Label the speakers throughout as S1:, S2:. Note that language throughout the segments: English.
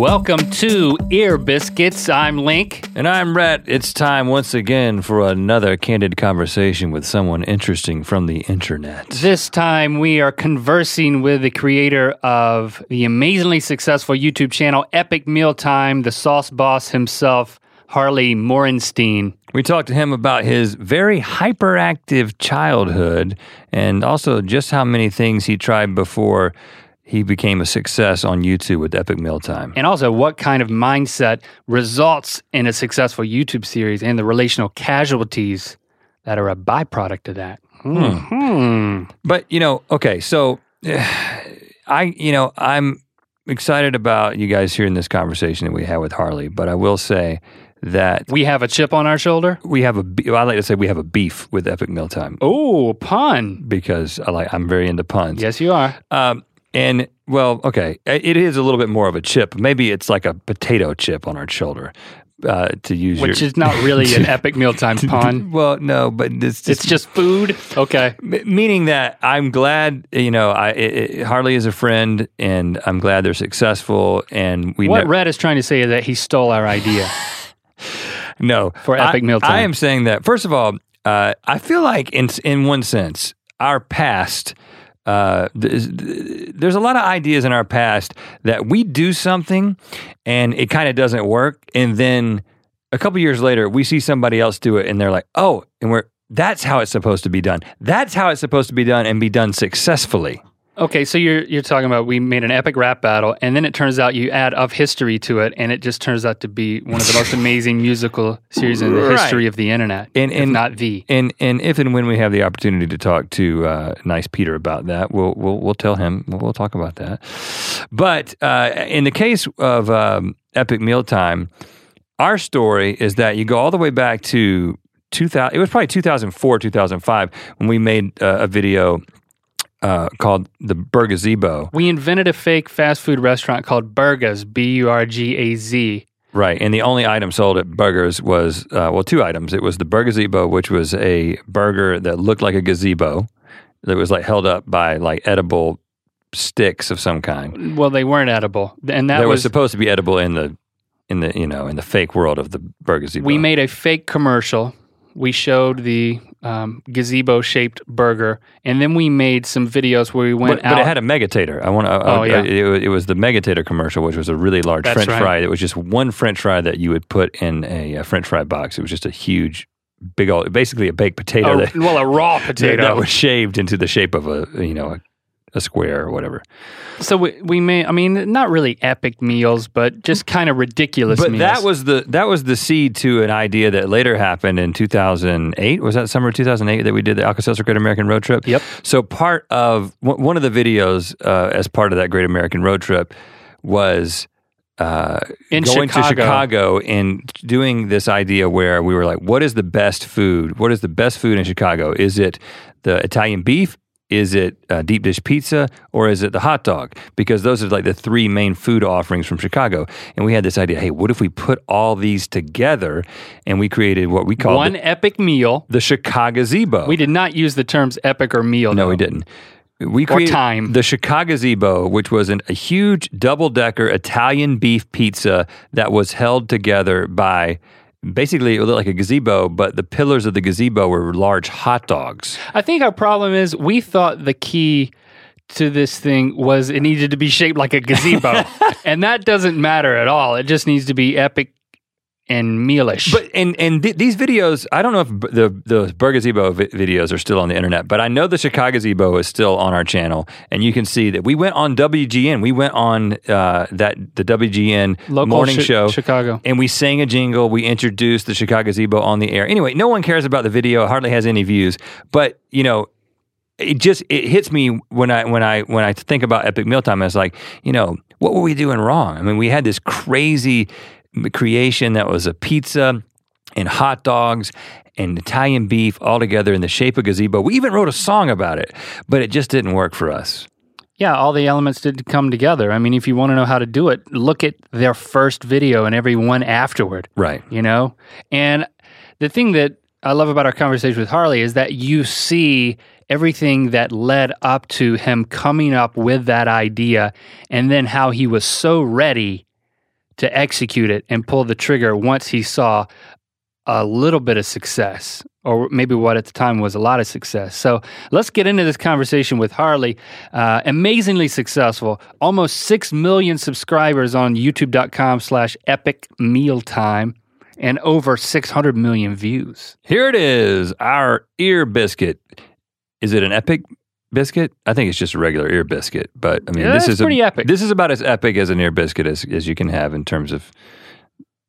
S1: Welcome to Ear Biscuits. I'm Link.
S2: And I'm Rhett. It's time once again for another candid conversation with someone interesting from the internet.
S1: This time we are conversing with the creator of the amazingly successful YouTube channel Epic Mealtime, the sauce boss himself, Harley Morenstein.
S2: We talked to him about his very hyperactive childhood and also just how many things he tried before he became a success on YouTube with Epic Mealtime.
S1: And also what kind of mindset results in a successful YouTube series and the relational casualties that are a byproduct of that. Hmm.
S2: But, you know, okay, so I, you know, I'm excited about you guys hearing this conversation that we had with Harley, but I will say that
S1: We have a chip on our shoulder.
S2: we have a, I like to say we have a beef with Epic Mealtime
S1: Oh, pun.
S2: because I like, I'm very into puns.
S1: Yes, you are.
S2: Um, and well, okay, it is a little bit more of a chip. Maybe it's like a potato chip on our shoulder. Uh, to use
S1: Which
S2: your,
S1: is not really an epic mealtime pun.
S2: well, no, but it's just,
S1: It's just food. Okay.
S2: meaning that I'm glad you know I it, it, Harley is a friend, and I'm glad they're successful. And we
S1: What
S2: nev-
S1: Rhett is trying to say is that he stole our idea.
S2: no
S1: for Epic
S2: I,
S1: Mealtime.
S2: I am saying that first of all, uh, I feel like in in one sense, our past. Uh, there's, there's a lot of ideas in our past that we do something and it kind of doesn't work, and then a couple years later we see somebody else do it, and they're like, "Oh," and we're that's how it's supposed to be done. That's how it's supposed to be done and be done successfully.
S1: Okay, so you're you're talking about we made an epic rap battle, and then it turns out you add of history to it, and it just turns out to be one of the most amazing musical series in the
S2: Right.
S1: history of the internet,
S2: And-
S1: if
S2: and-
S1: not the.
S2: And and if and when we have the opportunity to talk to uh, Nice Peter about that, we'll we'll we'll tell him. We'll, we'll talk about that. But uh, in the case of um, Epic Mealtime, our story is that you go all the way back to 2000. It was probably 2004, 2005 when we made uh, a video uh, called the Burgazebo.
S1: We invented a fake fast food restaurant called Burgaz, B U R G A Z.
S2: Right, and the only item sold at Burgaz was uh, well, two items. It was the Burgazebo, which was a burger that looked like a gazebo that was like held up by like edible sticks of some kind.
S1: Well, they weren't edible, and that
S2: They were
S1: was
S2: supposed to be edible in the in the you know in the fake world of the Burgazebo.
S1: we made a fake commercial. We showed the um, gazebo shaped burger, and then we made some videos where we went
S2: but,
S1: out.
S2: but it had a megatator. I want to.
S1: Oh, yeah.
S2: It, was- it was the megatator commercial, which was a really large
S1: That's
S2: French
S1: right.
S2: fry. It was just one French fry that you would put in a, uh French fry box. It was just a huge, big old, basically a baked potato.
S1: a,
S2: that,
S1: well, a raw potato.
S2: that was shaved into the shape of a you know a, a square or whatever.
S1: So we, we made, I mean, not really epic meals, but just kind of ridiculous
S2: But
S1: meals.
S2: that was the that was the seed to an idea that later happened in 2008. Was that summer 2008 that we did the Alka-Seltzer Great American Road Trip?
S1: Yep.
S2: So part of one one of the videos uh, as part of that Great American Road Trip was. Uh,
S1: In
S2: going to
S1: Chicago.
S2: Chicago and doing this idea where we were like, what is the best food? What is the best food in Chicago? Is it the Italian beef? Is it uh, deep dish pizza or is it the hot dog? Because those are like the three main food offerings from Chicago. And we had this idea hey, what if we put all these together and we created what we call
S1: one
S2: the,
S1: epic meal.
S2: the Chicago Zebo?
S1: We did not use the terms epic or meal.
S2: No,
S1: though.
S2: we didn't. We created
S1: time.
S2: the Chicago Zebo, which was an, a huge double decker Italian beef pizza that was held together by basically it looked like a gazebo, but the pillars of the gazebo were large hot dogs.
S1: I think our problem is we thought the key to this thing was it needed to be shaped like a gazebo, and that doesn't matter at all. It just needs to be epic and mealish.
S2: But and and th- these videos, I don't know if b- the the Burgazebo vi- videos are still on the internet, but I know the Chicago Zebo is still on our channel, and you can see that we went on WGN. We went on uh, that the WGN
S1: Local
S2: morning
S1: Chi-
S2: show,
S1: Chicago.
S2: and we sang a jingle. We introduced the Chicago Zebo on the air. Anyway, no one cares about the video; it hardly has any views. But you know, it just it hits me when I when I when I think about Epic Mealtime. It's like you know what were we doing wrong? I mean, we had this crazy creation that was a pizza and hot dogs and Italian beef all together in the shape of gazebo. We even wrote a song about it, but it just didn't work for us.
S1: yeah, all the elements did come together. I mean, if you want to know how to do it, look at their first video and every one afterward.
S2: Right.
S1: you know? And the thing that I love about our conversation with Harley is that you see everything that led up to him coming up with that idea and then how he was so ready to execute it and pull the trigger once he saw a little bit of success, or maybe what at the time was a lot of success. So let's get into this conversation with Harley. Uh, amazingly successful, almost six million subscribers on YouTube.com slash Epic Mealtime, and over 600 million views.
S2: Here it is, our ear biscuit. Is it an epic biscuit? I think it's just a regular ear biscuit, but I mean,
S1: Yeah,
S2: this is a-
S1: pretty epic.
S2: This is about as epic as an ear biscuit as, as you can have in terms of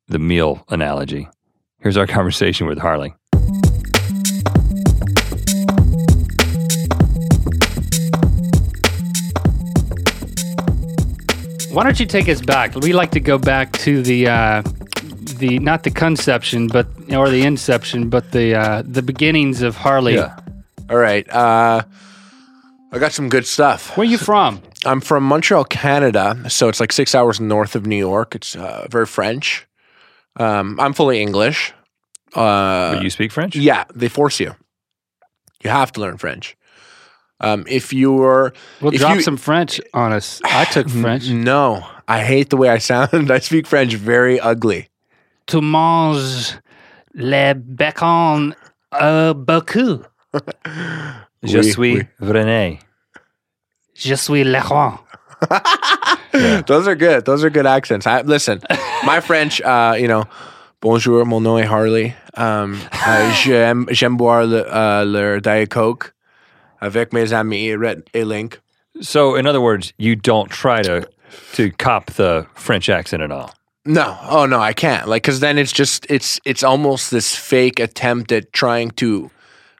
S2: the meal analogy. Here's our conversation with Harley.
S1: Why don't you take us back? We like to go back to the uh, the not the conception, but or the inception, but the uh, the beginnings of Harley.
S3: All right. Uh, I got some good stuff.
S1: Where are you from?
S3: I'm from Montreal, Canada, so it's like six hours north of New York. It's uh, very French. Um, I'm fully English. Uh,
S2: But you speak French?
S3: yeah, they force you. You have to learn French. Um, if you're
S1: We'll
S3: If
S1: drop
S3: you-
S1: some French on us. I took French.
S3: no, I hate the way I sound. I speak French very ugly.
S1: Tu manges le bacon euh, beaucoup.
S2: Je
S3: Oui,
S2: suis
S3: oui.
S2: René.
S1: Je suis le roi.
S3: Those are good. Those are good accents. I, listen, my French, uh, you know, bonjour, mon nom est Harley. Um, uh, j'aime, j'aime boire le, uh, le Diet Coke avec mes amis Rhett et Link.
S2: So, in other words, you don't try to to cop the French accent at all.
S3: No, oh no, I can't. Like, cause then it's just it's it's almost this fake attempt at trying to,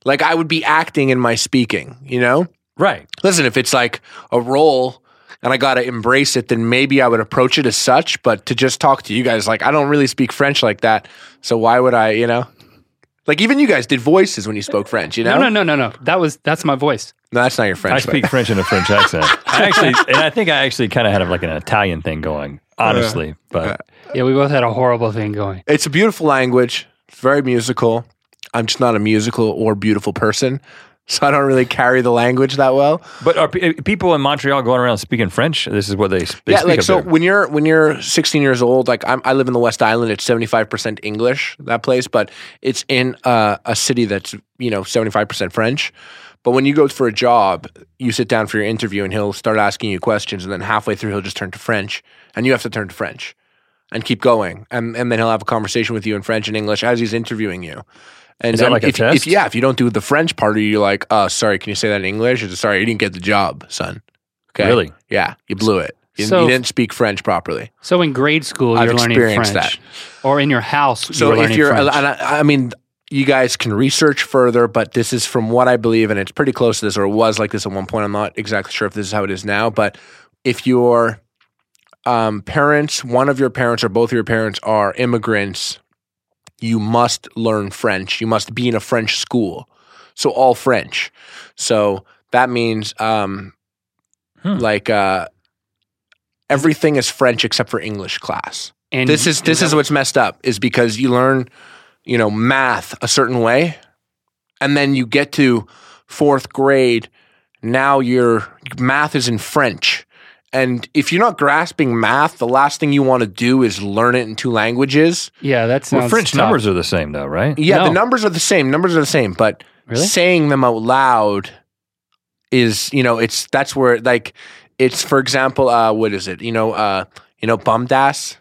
S3: like, I would be acting in my speaking. You know,
S2: Right.
S3: listen, if it's like a role and I got to embrace it, then maybe I would approach it as such. But to just talk to you guys, like, I don't really speak French like that. So why would I, you know? Like, even you guys did voices when you spoke French, you know?
S1: No, no, no, no, no. That was that's my voice.
S3: No, that's not your
S2: I
S3: French. but-
S2: speak French in a French accent. I actually, and I think I actually kind of had like an Italian thing going, uh, honestly. But uh,
S1: Yeah, we both had a horrible thing going.
S3: It's a beautiful language. It's very musical. I'm just not a musical or beautiful person. So I don't really carry the language that well.
S2: but are pe- people in Montreal going around speaking French? This is what they, they
S3: yeah,
S2: speak
S3: like so
S2: there.
S3: when you're when you're 16 years old, like I'm, I live in the West Island. It's 75 percent English that place, but it's in uh, a city that's you know 75 percent French. But when you go for a job, you sit down for your interview, and he'll start asking you questions, and then halfway through, he'll just turn to French, and you have to turn to French and keep going, and and then he'll have a conversation with you in French and English as he's interviewing you. And
S2: Is that
S3: then
S2: like a
S3: if,
S2: test?
S3: if yeah, if you don't do the French part, you're like, oh, sorry, can you say that in English? It's sorry, you didn't get the job, son. Okay,
S2: Really?
S3: Yeah, you blew it. You,
S1: So-
S3: you didn't speak French properly.
S1: So in grade school,
S3: I've
S1: you're learning
S3: experienced
S1: French, or in your house,
S3: So
S1: you were
S3: if
S1: learning
S3: you're,
S1: French.
S3: and I, I mean, you guys can research further, but this is from what I believe, and it's pretty close to this, or it was like this at one point. I'm not exactly sure if this is how it is now, but if your um, parents, one of your parents or both of your parents are immigrants, you must learn French. You must be in a French school. So all French. So that means um,
S2: Hmm.
S3: like uh, everything is French except for English class
S1: and
S3: this is this is what's messed up is because you learn you know math a certain way and then you get to fourth grade now your math is in french and if you're not grasping math the last thing you want to do is learn it in two languages
S1: yeah, that's
S2: Well, French
S1: tough.
S2: numbers are the same, though, right?
S3: yeah
S1: No.
S3: the numbers are the same numbers are the same but
S1: Really?
S3: saying them out loud is you know it's that's where like it's for example uh what is it you know uh you know bumdas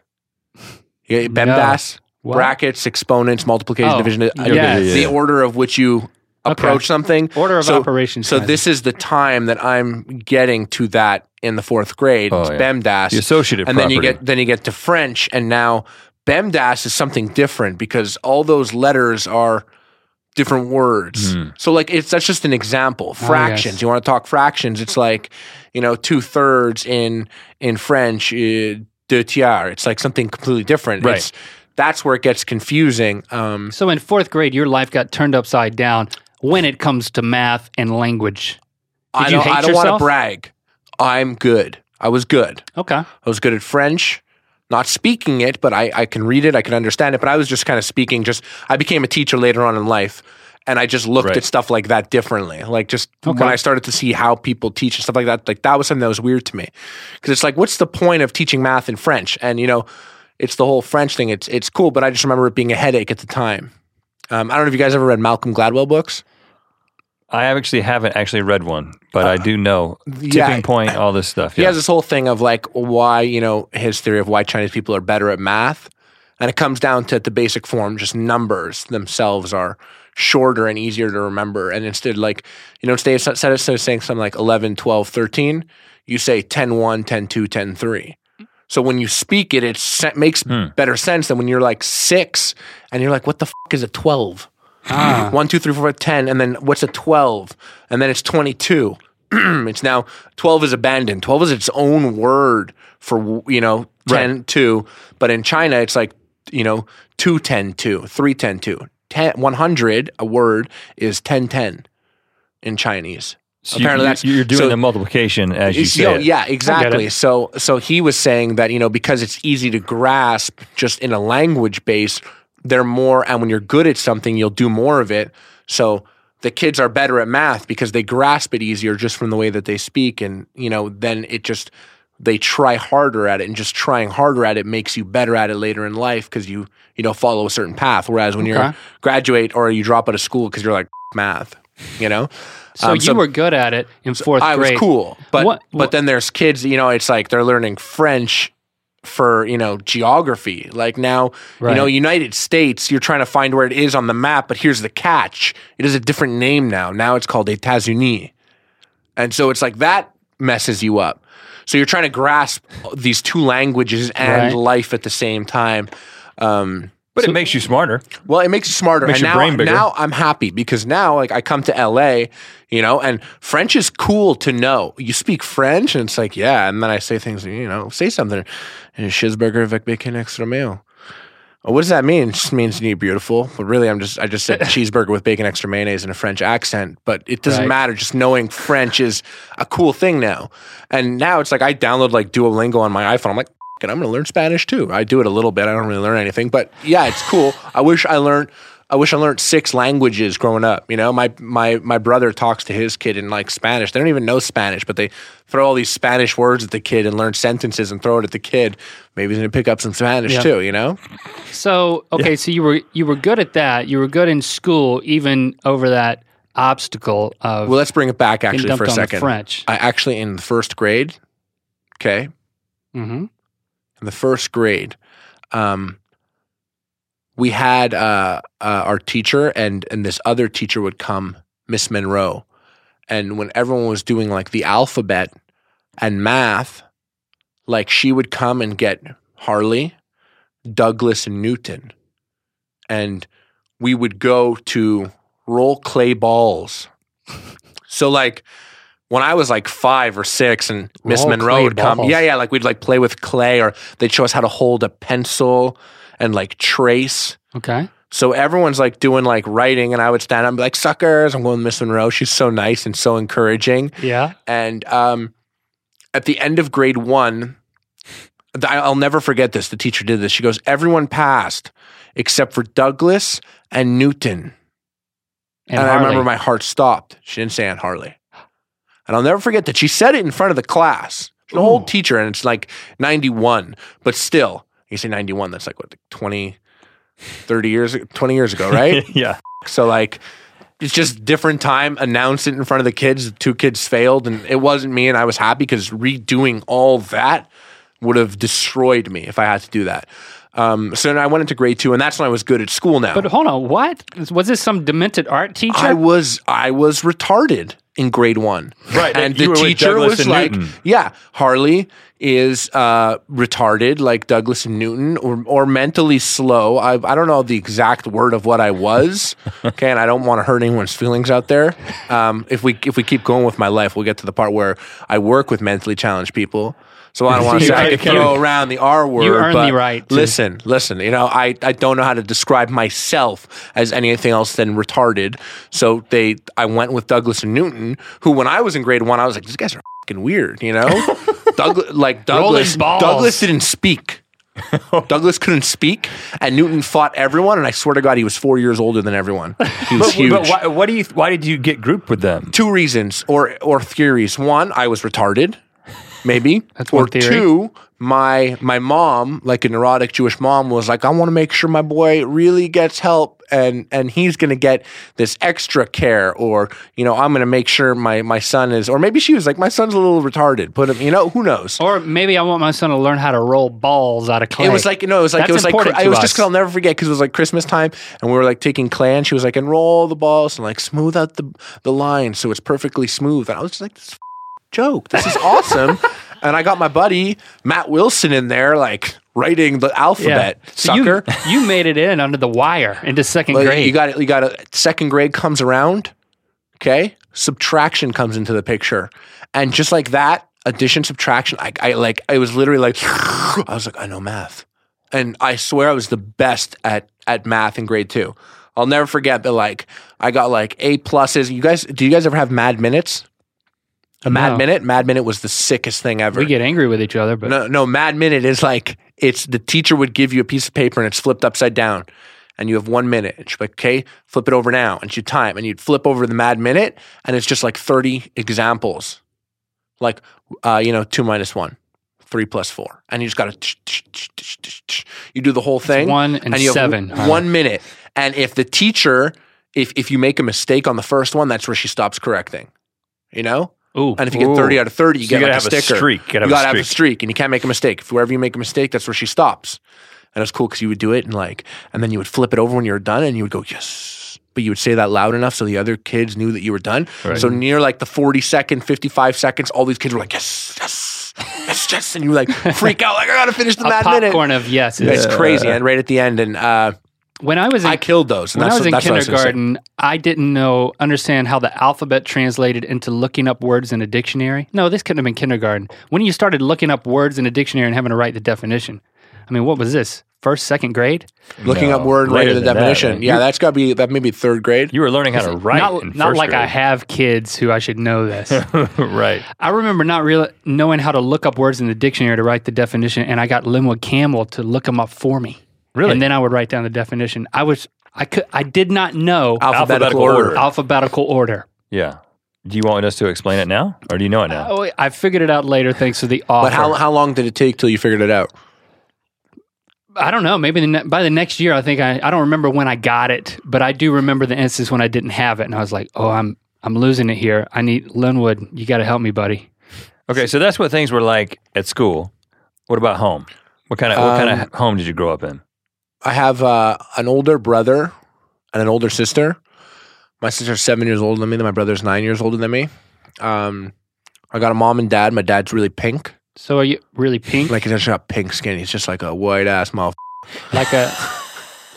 S3: yeah, bemdas
S1: What?
S3: brackets, exponents, multiplication,
S1: Oh,
S3: division. uh,
S1: yes.
S2: Yeah, yeah,
S3: The order of which you approach something.
S1: Order of
S3: So-
S1: operations.
S3: So
S1: kind
S3: this is the time that I'm getting to that in the fourth grade.
S2: Oh,
S3: it's
S2: yeah.
S3: BEMDAS.
S2: The associative
S3: and then you get then you get to French, and now BEMDAS is something different because all those letters are different words.
S2: Hmm.
S3: So like it's that's just an example. Fractions.
S1: yes.
S3: You want to talk fractions? It's like you know two thirds in in French. Uh, deux tiers. It's like something completely different.
S2: Right.
S3: It's, that's where it gets confusing. Um,
S1: so in fourth grade, your life got turned upside down when it comes to math and language.
S3: I don't,
S1: hate
S3: I don't want to brag. I'm good. I was good.
S1: Okay.
S3: I was good at French, not speaking it, but I, I can read it, I can understand it. But I was just kind of speaking. Just I became a teacher later on in life, and I just looked
S2: Right.
S3: at stuff like that differently. Like just
S1: Okay.
S3: when I started to see how people teach and stuff like that, like that was something that was weird to me, because it's like, what's the point of teaching math in French? And you know, it's the whole French thing. It's it's cool, but I just remember it being a headache at the time. Um, I don't know if you guys ever read Malcolm Gladwell books.
S2: I actually haven't actually read one, but I uh, do know tipping
S3: yeah,
S2: point, all this stuff.
S3: He
S2: Yeah.
S3: has this whole thing of like why, you know, his theory of why Chinese people are better at math. And it comes down to the basic form, just numbers themselves are shorter and easier to remember. And instead, like, you know, instead of, instead of saying something like 11, 12, 13, you say 10, 1, 10, 2, 10, 3. So when you speak it, it makes hmm. better sense than when you're like six and you're like, what the fuck is a 12?
S1: Ah.
S3: One, two, three, four, five, 10. And then what's a 12? And then it's 22. it's now 12 is abandoned. 12 is its own word for, you know, 10, 2. But in China, it's like, you know, 2, 10, 2, 3, 10, 2. 100, a word, is 10, 10 in Chinese.
S2: So
S3: apparently
S2: you,
S3: that's-
S2: you're doing
S3: so-
S2: the multiplication as you say
S3: yeah, exactly. So so he was saying that, you know, because it's easy to grasp just in a language base, they're more and when you're good at something, you'll do more of it. So the kids are better at math because they grasp it easier just from the way that they speak and, you know, then it just they try harder at it and just trying harder at it makes you better at it later in life because you you know follow a certain path whereas when you
S1: Okay.
S3: graduate or you drop out of school because you're like math you know
S1: So
S3: Um,
S1: you were good at it in fourth
S3: I
S1: grade.
S3: I was cool, but
S1: What-
S3: but then there's kids. You know, it's like they're learning French for you know geography. Like now, you know, United States. You're trying to find where it is on the map, but here's the catch: it is a different name now. Now it's called Etats-Unis, and so it's like that messes you up. So you're trying to grasp these two languages and
S1: Right.
S3: life at the same time. Um,
S2: But it makes you smarter.
S3: well, it makes you smarter.
S2: Makes
S3: and
S2: your
S3: now,
S2: brain bigger.
S3: now I'm happy because now, like, I come to LA, you know, and French is cool to know. You speak French, and it's like, yeah. And then I say things, you know, say something. And cheeseburger avec bacon extra meal. Oh, what does that mean? It just means you're beautiful. But really, I'm just I just said cheeseburger with bacon extra mayonnaise in a French accent. But it doesn't
S1: Right.
S3: matter. Just knowing French is a cool thing now. And now it's like I download like Duolingo on my iPhone. I'm like, "F- it, I'm going to learn Spanish too. I do it a little bit. I don't really learn anything, but yeah, it's cool. I wish I learned. I wish I learned six languages growing up. You know, my my my brother talks to his kid in like Spanish. They don't even know Spanish, but they throw all these Spanish words at the kid and learn sentences and throw it at the kid. Maybe he's going to pick up some Spanish
S1: Yeah.
S3: too. You know.
S1: So okay, so you were you were good at that. You were good in school, even over that obstacle of
S3: Well, let's bring it back actually
S1: dumped
S3: for a
S1: on the
S3: second.
S1: French.
S3: I actually in the first grade. Okay,
S1: hmm
S3: in the first grade, um, we had uh, uh, our teacher and and this other teacher would come, Miss Monroe, and when everyone was doing like the alphabet and math, like she would come and get Harley, Douglas, and Newton, and we would go to roll clay balls. So like when I was like five or six and Miss Monroe would come,
S1: balls.
S3: yeah, yeah, like we'd like play with clay or they'd show us how to hold a pencil and like trace.
S1: Okay.
S3: So everyone's like doing like writing and I would stand up and be like, suckers, I'm going with Miss Monroe. She's so nice and so encouraging.
S1: Yeah.
S3: And um, at the end of grade one, I'll never forget this. The teacher did this. She goes, everyone passed except for Douglas and Newton. And, I remember my heart stopped. She didn't say Aunt Harley. And I'll never forget that she said it in front of the class. She's an old teacher, and it's like 91, but still, you say 91, that's like what, 20, 30 years, 20 years ago, right?
S2: yeah.
S3: so, like, it's just different time. Announce it in front of the kids. The two kids failed, and it wasn't me, and I was happy because redoing all that would have destroyed me if I had to do that. Um, so I went into grade two, and that's when I was good at school now.
S1: But hold on, what was this? Some demented art teacher?
S3: I was I was retarded in grade one.
S2: Right,
S3: And
S2: you
S3: the teacher was like,
S2: Newton.
S3: Yeah, Harley is uh, retarded like Douglas and Newton or or mentally slow. I I don't know the exact word of what I was. okay, and I don't want to hurt anyone's feelings out there. Um, if we if we keep going with my life, we'll get to the part where I work with mentally challenged people. So I don't want to say I
S1: You-
S3: can throw around the R word.
S1: earn
S3: but
S1: the right to-
S3: Listen, listen. You know, I, I don't know how to describe myself as anything else than retarded. So they, I went with Douglas and Newton, who when I was in grade one, I was like, these guys are fucking weird. You know, Douglas, like Douglas. Douglas didn't speak. Douglas couldn't speak, and Newton fought everyone. And I swear to God, he was four years older than everyone. He was
S2: But,
S3: huge.
S2: but why, what do you? Why did you get grouped with them?
S3: Two reasons or or theories. One, I was retarded. Maybe.
S1: That's
S3: or
S1: one theory.
S3: two, my my mom, like a neurotic Jewish mom, was like, I want to make sure my boy really gets help and and he's gonna get this extra care, or you know, I'm gonna make sure my my son is or maybe she was like, My son's a little retarded. Put him, you know, who knows?
S1: Or maybe I want my son to learn how to roll balls out of clay.
S3: It was like you know, it was like
S1: That's
S3: it was like it was
S1: us.
S3: just because I'll never forget because it was like Christmas time and we were like taking clay and she was like, and roll the balls and like smooth out the the line so it's perfectly smooth. And I was just like, this joke. This is awesome. and I got my buddy Matt Wilson in there like writing the alphabet.
S1: So you-
S3: Sucker.
S1: You, made it in under the wire into second
S3: Like,
S1: grade.
S3: You got it. You got it. Second grade comes around. Okay, subtraction comes into the picture, and just like that, addition, subtraction. I, I like. I was literally like, I was like, I know math, and I swear I was the best at at math in grade two. I'll never forget that. Like, I got like A pluses. You guys, do you guys ever have Mad Minutes? A Mad
S1: No.
S3: Minute. Mad Minute was the sickest thing ever.
S1: we get angry with each other, but
S3: No, no, Mad Minute is like it's the teacher would give you a piece of paper and it's flipped upside down. And you have one minute. And she'd be like, okay, flip it over now. And she'd time. And you'd flip over the Mad Minute and it's just like 30 examples. Like, uh, you know, two minus one, three plus four. And you just got to, you do the whole thing.
S1: one and,
S3: have
S1: seven.
S3: one minute. And if the teacher, if, if you make a mistake on the first one, that's where she stops correcting. You know?
S1: Ooh,
S3: And if you get 30 out of 30, you
S2: So you
S3: get
S2: gotta
S3: like
S2: have
S3: a
S2: a
S3: sticker.
S2: streak. You gotta
S3: You
S2: have a
S3: gotta have a
S2: streak.
S3: streak, and you can't make a mistake. If wherever you make a mistake, that's where she stops. And it's cool because you would do it and like, and then you would flip it over when you were done, and you would go yes, but you would say that loud enough so the other kids knew that you were done.
S2: Right.
S3: So near like the forty second, fifty five seconds, all these kids were like yes, yes, yes, yes, and you like freak out like I gotta finish the
S1: a
S3: mad minute.
S1: popcorn of yes.
S3: It's crazy, and right at the end, and uh,
S1: When I was in
S3: I killed those. And
S1: when I was
S3: what-
S1: in
S3: that's what I was gonna say.
S1: kindergarten, I didn't know understand how the alphabet translated into looking up words in a dictionary. No, this couldn't have been kindergarten. When you started looking up words in a dictionary and having to write the definition, I mean, what was this? First, second grade?
S3: Looking
S2: No,
S3: up word,
S2: later
S3: writing the
S2: than that,
S3: definition.
S2: man.
S3: yeah, that's got to be that maybe third grade.
S2: You were learning how to write.
S1: not
S2: in
S1: not
S2: first
S1: like I
S2: grade.
S1: have kids who I should know this.
S2: right.
S1: I remember not really knowing how to look up words in the dictionary to write the definition, and I got Linwood Campbell to look them up for me.
S2: Really?
S1: And then I would write down the definition. I was I could I did not know
S3: Alphabetical,
S2: Alphabetical
S3: order.
S2: order.
S1: alphabetical order.
S2: Yeah. Do you want us to explain it now, or do you know it now?
S1: Oh, I figured it out later thanks to the author.
S3: But how how long did it take till you figured it out?
S1: I don't know. Maybe the ne- by the next year, I think I I don't remember when I got it, but I do remember the instance when I didn't have it, and I was like, "Oh, I'm I'm losing it here. I need Linwood. You got to help me, buddy."
S2: Okay, so that's what things were like at school. What about home? What kind of what kind
S3: Um,
S2: of home did you grow up in?
S3: I have uh, an older brother and an older sister. My sister's seven years older than me. My brother's nine years older than me. Um, I got a mom and dad. My dad's really pink.
S1: So are you really pink,
S3: Like he's just got pink skin. He's just like a white ass motherfucker.
S1: like a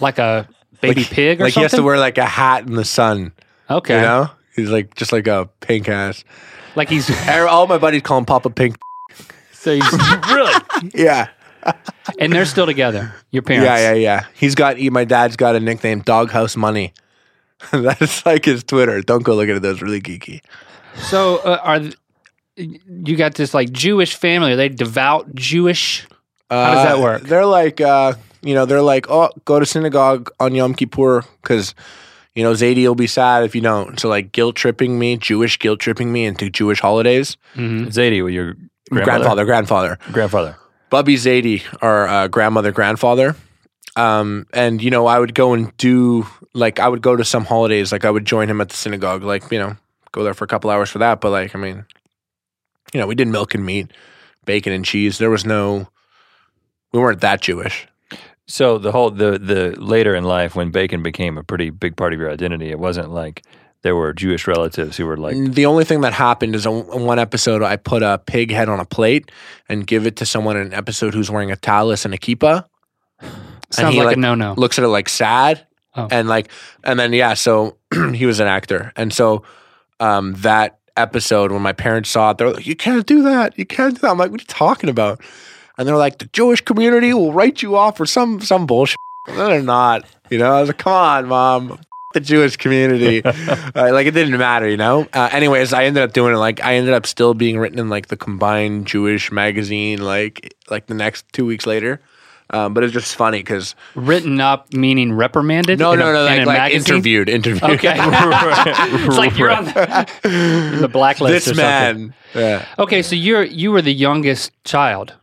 S1: like a baby
S3: Like-
S1: pig or something.
S3: Like he has to wear like a hat in the sun.
S1: okay,
S3: You know? He's like just like a pink ass.
S1: like he's
S3: All my buddies call him Papa Pink.
S1: so he's
S2: really?
S3: Yeah.
S1: And they're still together. Your parents,
S3: Yeah, yeah, yeah. He's got he, my dad's got a nickname, Doghouse Money. That's like his Twitter. Don't go look at it. That's really geeky.
S1: So uh, are th- you got this like Jewish family? Are they devout Jewish?
S3: Uh, How
S1: does that work?
S3: They're like, uh, you know, they're like, oh, go to synagogue on Yom Kippur because, you know, Zadie will be sad if you don't. So like guilt tripping me, Jewish guilt tripping me into Jewish holidays.
S1: Mm-hmm.
S2: Zadie, with your grandmother?
S3: Grandfather, grandfather.
S2: Grandfather.
S3: Bubby Zadie, our uh, grandmother, grandfather. Um, and you know, I would go and do like I would go to some holidays, like I would join him at the synagogue, like you know, go there for a couple hours for that. But like, I mean, you know, we did milk and meat, bacon and cheese. There was no, we weren't that Jewish.
S2: So the whole the the later in life when bacon became a pretty big part of your identity, it wasn't like there were Jewish relatives who were like,
S3: the only thing that happened is on, on one episode, I put a pig head on a plate and give it to someone in an episode who's wearing a tallis and a kippah.
S1: Sounds
S3: he,
S1: like,
S3: like,
S1: a no no.
S3: looks at it like sad.
S1: Oh.
S3: and like and then yeah so he was an actor. And so um that episode when my parents saw it they're like you can't do that. You can't do that. I'm like what are you talking about? And they're like the jewish community will write you off for some some bullshit. No they're not you know? I was like come on mom. F- the jewish community uh, like it didn't matter you know uh, anyways i ended up doing it like i ended up still being written in like the combined jewish magazine like like the next two weeks later Um, but it's just funny because
S1: Written up meaning reprimanded?
S3: no, no,
S1: a-
S3: no,
S1: in
S3: like, like interviewed, interviewed.
S1: Okay. it's like you're on the, the blacklist
S3: this
S1: or something.
S3: man. Yeah.
S1: Okay, so you're you were the youngest child.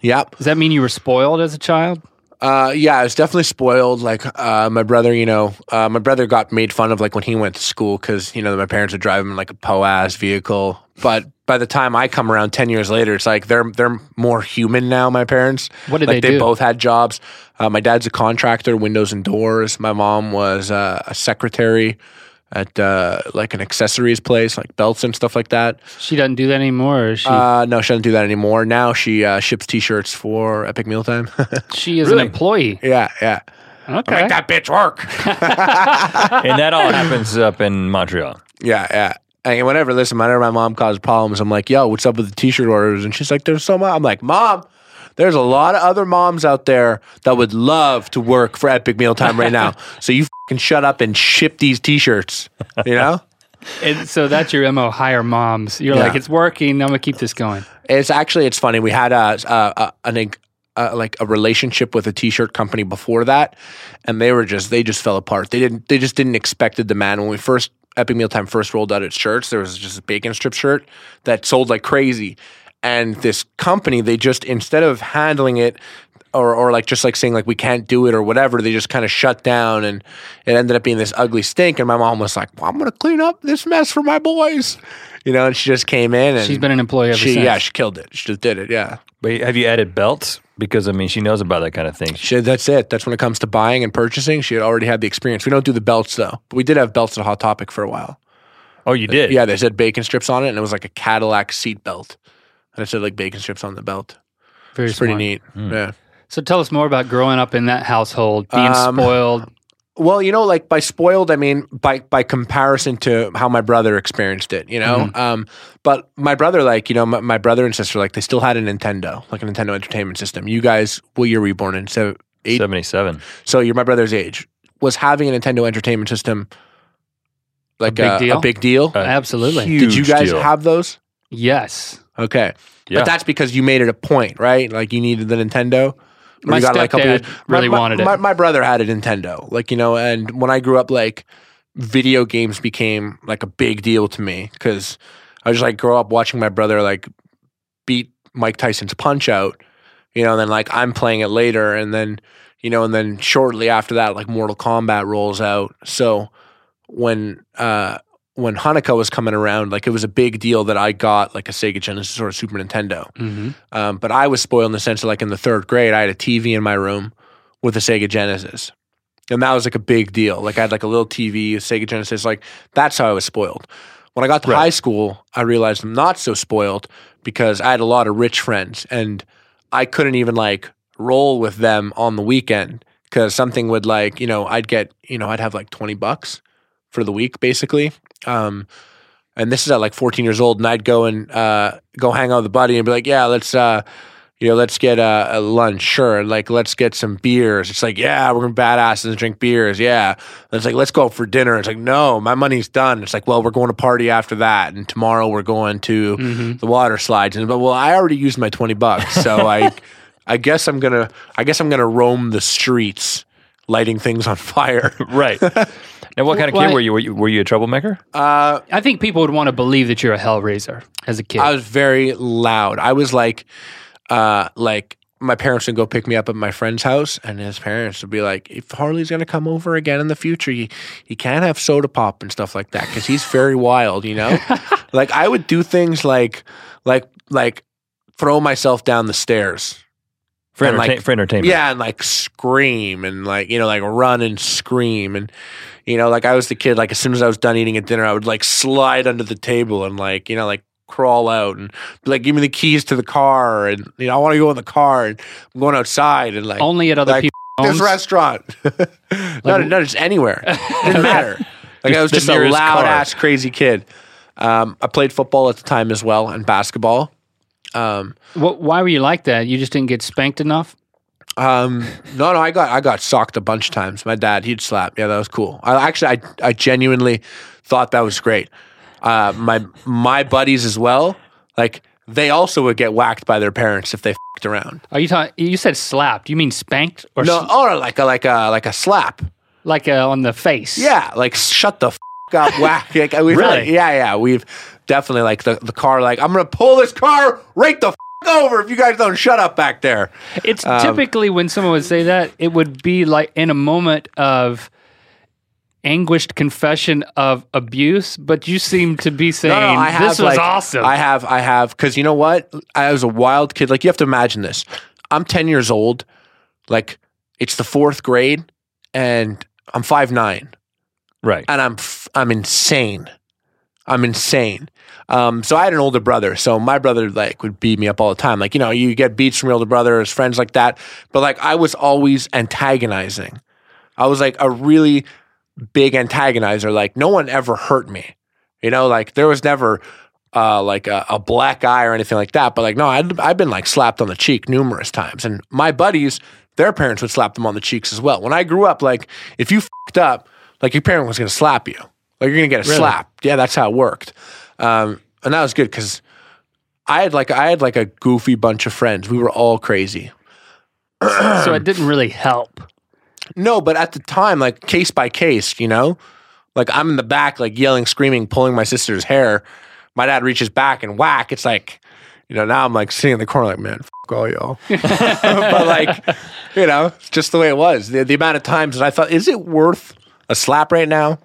S3: Yep.
S1: Does that mean you were spoiled as a child?
S3: Uh, yeah, I was definitely spoiled. Like, uh, my brother, you know, uh, my brother got made fun of like when he went to school because you know my parents would drive him in like a po ass vehicle. But by the time I come around ten years later, it's like they're they're more human now. My parents.
S1: What did
S3: like,
S1: they do?
S3: They both had jobs. Uh, my dad's a contractor, windows and doors. My mom was uh, a secretary at uh, like an accessories place, like belts and stuff like that.
S1: She doesn't do that anymore. Is she
S3: Uh, no, she doesn't do that anymore. Now she uh, ships T-shirts for Epic Mealtime.
S1: she is
S2: really?
S1: an employee.
S3: yeah, yeah.
S1: Okay.
S3: Make that bitch work.
S2: and that all happens up in Montreal.
S3: Yeah, yeah. And whenever, listen, whenever my mom causes problems, I'm like, yo, what's up with the t shirt orders? And she's like, there's so much. I'm like, mom, there's a lot of other moms out there that would love to work for Epic Mealtime right now. so you can shut up and ship these t shirts, you know?
S1: And so that's your mo. Hire moms. You're
S3: Yeah.
S1: like, it's working. I'm gonna keep this going.
S3: It's actually, it's funny. We had a, a, a an, uh, like a relationship with a t-shirt company before that, and they were just they just fell apart. They didn't they just didn't expect the demand when we first Epic meal time first rolled out its shirts. There was just a bacon strip shirt that sold like crazy, and this company they just instead of handling it. Or, or like just like saying like we can't do it or whatever they just kind of shut down and it ended up being this ugly stink and my mom was like well, i'm gonna clean up this mess for my boys you know and she just came in and
S1: She's been an employee ever
S3: she
S1: since.
S3: yeah she killed it she just did it yeah
S2: But have you added belts? Because I mean, she knows about that kind of thing.
S3: She, that's it. That's when it comes to buying and purchasing. She had already had the experience. We don't do the belts though, but we did have belts at Hot Topic for a while.
S2: Oh, you did?
S3: Yeah, they said bacon strips on it, and it was like a Cadillac seat belt, and it said like bacon strips on the belt.
S1: Very
S3: It's pretty
S1: smart.
S3: neat. Hmm. Yeah.
S1: So tell us more about growing up in that household, being
S3: Um,
S1: spoiled.
S3: Well, you know, like by spoiled, I mean by by comparison to how my brother experienced it. You know, um, but my brother, like you know, my, my brother and sister, like they still had a Nintendo, like a Nintendo Entertainment System. You guys, what you're reborn in? So eight.
S2: 77.
S3: So you're my brother's age. Was having a Nintendo Entertainment System like a
S1: big
S3: a,
S1: deal?
S3: A big deal.
S2: Uh,
S1: Absolutely.
S2: huge
S3: Did you guys
S2: deal.
S3: have those?
S1: Yes.
S3: Okay.
S2: Yeah.
S3: But that's because you made it a point, right? Like you needed the Nintendo.
S1: My
S3: got, like, a couple
S1: really
S3: my,
S1: wanted
S3: my,
S1: it.
S3: My, my brother had a Nintendo, like you know, and when I grew up, like video games became like a big deal to me because I just like grow up watching my brother like beat Mike Tyson's Punch Out, you know, and then like I'm playing it later, and then you know, and then shortly after that, like Mortal Kombat rolls out. So when uh when Hanukkah was coming around, like it was a big deal that I got like a Sega Genesis or a Super Nintendo.
S1: hmm
S3: Um, but I was spoiled in the sense of like in the third grade, I had a TV in my room with a Sega Genesis. And that was like a big deal. Like I had like a little TV, a Sega Genesis. Like that's how I was spoiled. When I got to
S2: Right.
S3: high school, I realized I'm not so spoiled because I had a lot of rich friends and I couldn't even like roll with them on the weekend because something would like, you know, I'd get, you know, I'd have like 20 bucks for the week basically. Um, and this is at like 14 years old, and I'd go and uh, go hang out with a buddy and be like, "Yeah, let's, uh, you know, let's get a, a lunch, sure. Like, let's get some beers." It's like, "Yeah, we're gonna badasses and drink beers, yeah." And it's like, "Let's go out for dinner." It's like, "No, my money's done." It's like, "Well, we're going to party after that, and tomorrow we're going to
S1: Mm-hmm.
S3: the water slides." And but well, I already used my 20 bucks, so I, I guess I'm gonna, I guess I'm gonna roam the streets, lighting things on fire.
S2: Right. now, what kind of
S1: Why-
S2: kid were you? Were you, were you a troublemaker?
S3: Uh,
S1: I think people would want to believe that you're a hellraiser as a kid.
S3: I was very loud. I was like, uh, like my parents would go pick me up at my friend's house, and his parents would be like, "If Harley's gonna come over again in the future, you you can't have soda pop and stuff like that because he's very wild." You know, like I would do things like, like, like throw myself down the stairs.
S2: For,
S3: And,
S2: entertain-
S3: like,
S2: for entertainment.
S3: Yeah, and like scream and like you know like run and scream and you know like I was the kid like as soon as I was done eating at dinner I would like slide under the table and like you know like crawl out and be like give me the keys to the car and you know I want to go in the car and I'm going outside and like
S1: Only at other
S3: like,
S1: people's
S3: this
S1: homes.
S3: restaurant not, not just anywhere didn't matter like I was just a loud
S2: car.
S3: ass crazy kid um, I played football at the time as well and basketball um,
S1: Wh- why were you like that? You just didn't get spanked enough?
S3: Um, no, no, I got I got socked a bunch of times. My dad, he'd slap. Yeah, that was cool. I actually, I, I genuinely thought that was great. Uh, my my buddies as well, like they also would get whacked by their parents if they f***ed around.
S1: Are you talking? You said slapped. You mean spanked or
S3: No,
S1: s-
S3: or like a like a like a slap.
S1: like uh, on the face?
S3: Yeah, like shut the f- up, whack. Like, we've
S1: Really?
S3: yeah, yeah. We've definitely like the the car. Like I'm gonna pull this car right the f- over if you guys don't shut up back there.
S1: It's
S3: Um,
S1: typically when someone would say that, it would be like in a moment of anguished confession of abuse, but you seem to be saying
S3: No, no, I have
S1: this was
S3: like,
S1: awesome.
S3: I have, I have, because you know what? I was a wild kid. Like you have to imagine this. I'm 10 years old. Like it's the fourth grade, and I'm five nine,
S2: Right.
S3: and I'm f- I'm insane. I'm insane. Um, so I had an older brother. So my brother like would beat me up all the time. Like you know, you get beats from your older brother, his friends like that. But like I was always antagonizing. I was like a really big antagonizer. Like no one ever hurt me. You know, like there was never uh, like a, a black eye or anything like that. But like no, I'd, I've been like slapped on the cheek numerous times, and my buddies, their parents would slap them on the cheeks as well. When I grew up, like if you fucked up, like your parent was gonna slap you. Like you're gonna get a
S1: Really?
S3: slap. Yeah, that's how it worked. Um, and that was good because I had like I had like a goofy bunch of friends. We were all crazy.
S1: so it didn't really help.
S3: No, but at the time, like case by case, you know, like I'm in the back, like yelling, screaming, pulling my sister's hair. My dad reaches back and whack. It's like, you know, now I'm like sitting in the corner, like, man, f- all y'all. but like, you know, just the way it was. The, the amount of times that I thought, is it worth a slap right now?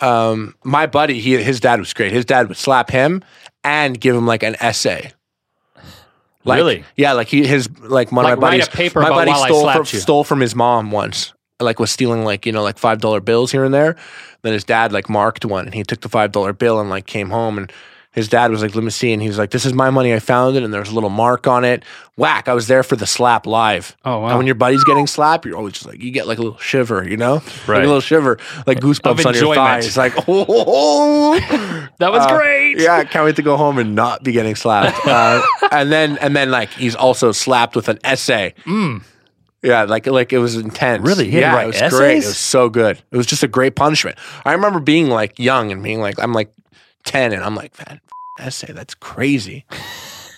S3: Um, my buddy, he his dad was great. His dad would slap him and give him like an essay. Like,
S2: Really?
S3: Yeah, like he his like one
S1: Like,
S3: of my buddies.
S1: paper
S3: my buddy stole from,
S1: you.
S3: stole from his mom once. Like was stealing like you know like five dollar bills here and there. Then his dad like marked one and he took the five dollar bill and like came home and his dad was like, "Let me see," and he was like, "This is my money. I found it." And there was a little mark on it. Whack! I was there for the slap live.
S1: Oh, wow.
S3: And when your buddy's getting slapped, you're always just like you get like a little shiver, you know, like
S2: Right.
S3: a little shiver, like goosebumps on your thighs. It's like, oh,
S1: That was
S3: uh,
S1: great.
S3: yeah, can't wait to go home and not be getting slapped. Uh, and then and then like he's also slapped with an essay. Yeah, like like it was intense.
S2: Mm. Really?
S3: Yeah, it was great. It was so good. It was just a great punishment. I remember being like young and being like, I'm like ten, and I'm like, man, f- essay. That's crazy.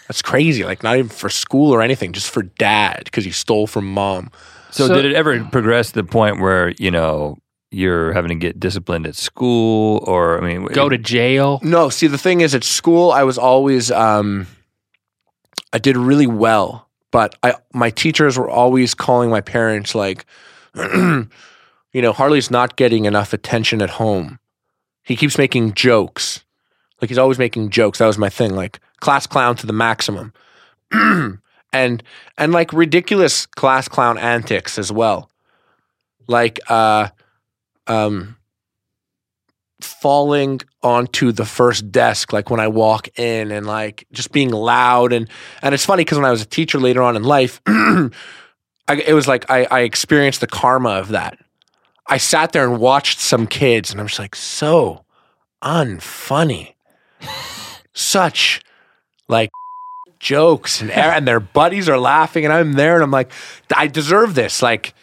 S3: That's crazy. Like not even for school or anything, just for dad because he stole from mom.
S2: So,
S1: So-
S2: did it ever progress to the point where you know you're having to get disciplined at school, or I mean,
S1: Go to jail.
S3: No, see, the thing is, at school, I was always, um, I did really well, but I, my teachers were always calling my parents like, you know, Harley's not getting enough attention at home. He keeps making jokes. Like he's always making jokes. That was my thing. Like class clown to the maximum. and and like ridiculous class clown antics as well. Like uh um falling onto the first desk like when I walk in and like just being loud and and it's funny because when I was a teacher later on in life I, it was like I, I experienced the karma of that. I sat there and watched some kids and I'm just like so unfunny. Such like jokes and and their buddies are laughing and I'm there and I'm like I deserve this like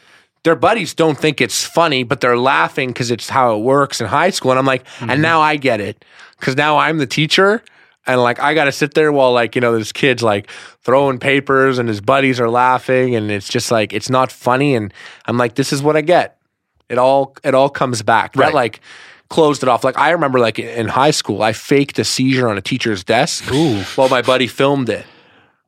S3: their buddies don't think it's funny, but they're laughing because it's how it works in high school. And I'm like, and mm-hmm. now I get it because now I'm the teacher. And like, I got to sit there while like, you know, this kid's like throwing papers and his buddies are laughing. And it's just like, it's not funny. And I'm like, this is what I get. It all, it all comes back. That
S2: Right.
S3: like closed it off. Like, I remember like in high school, I faked a seizure on a teacher's desk while my buddy filmed it.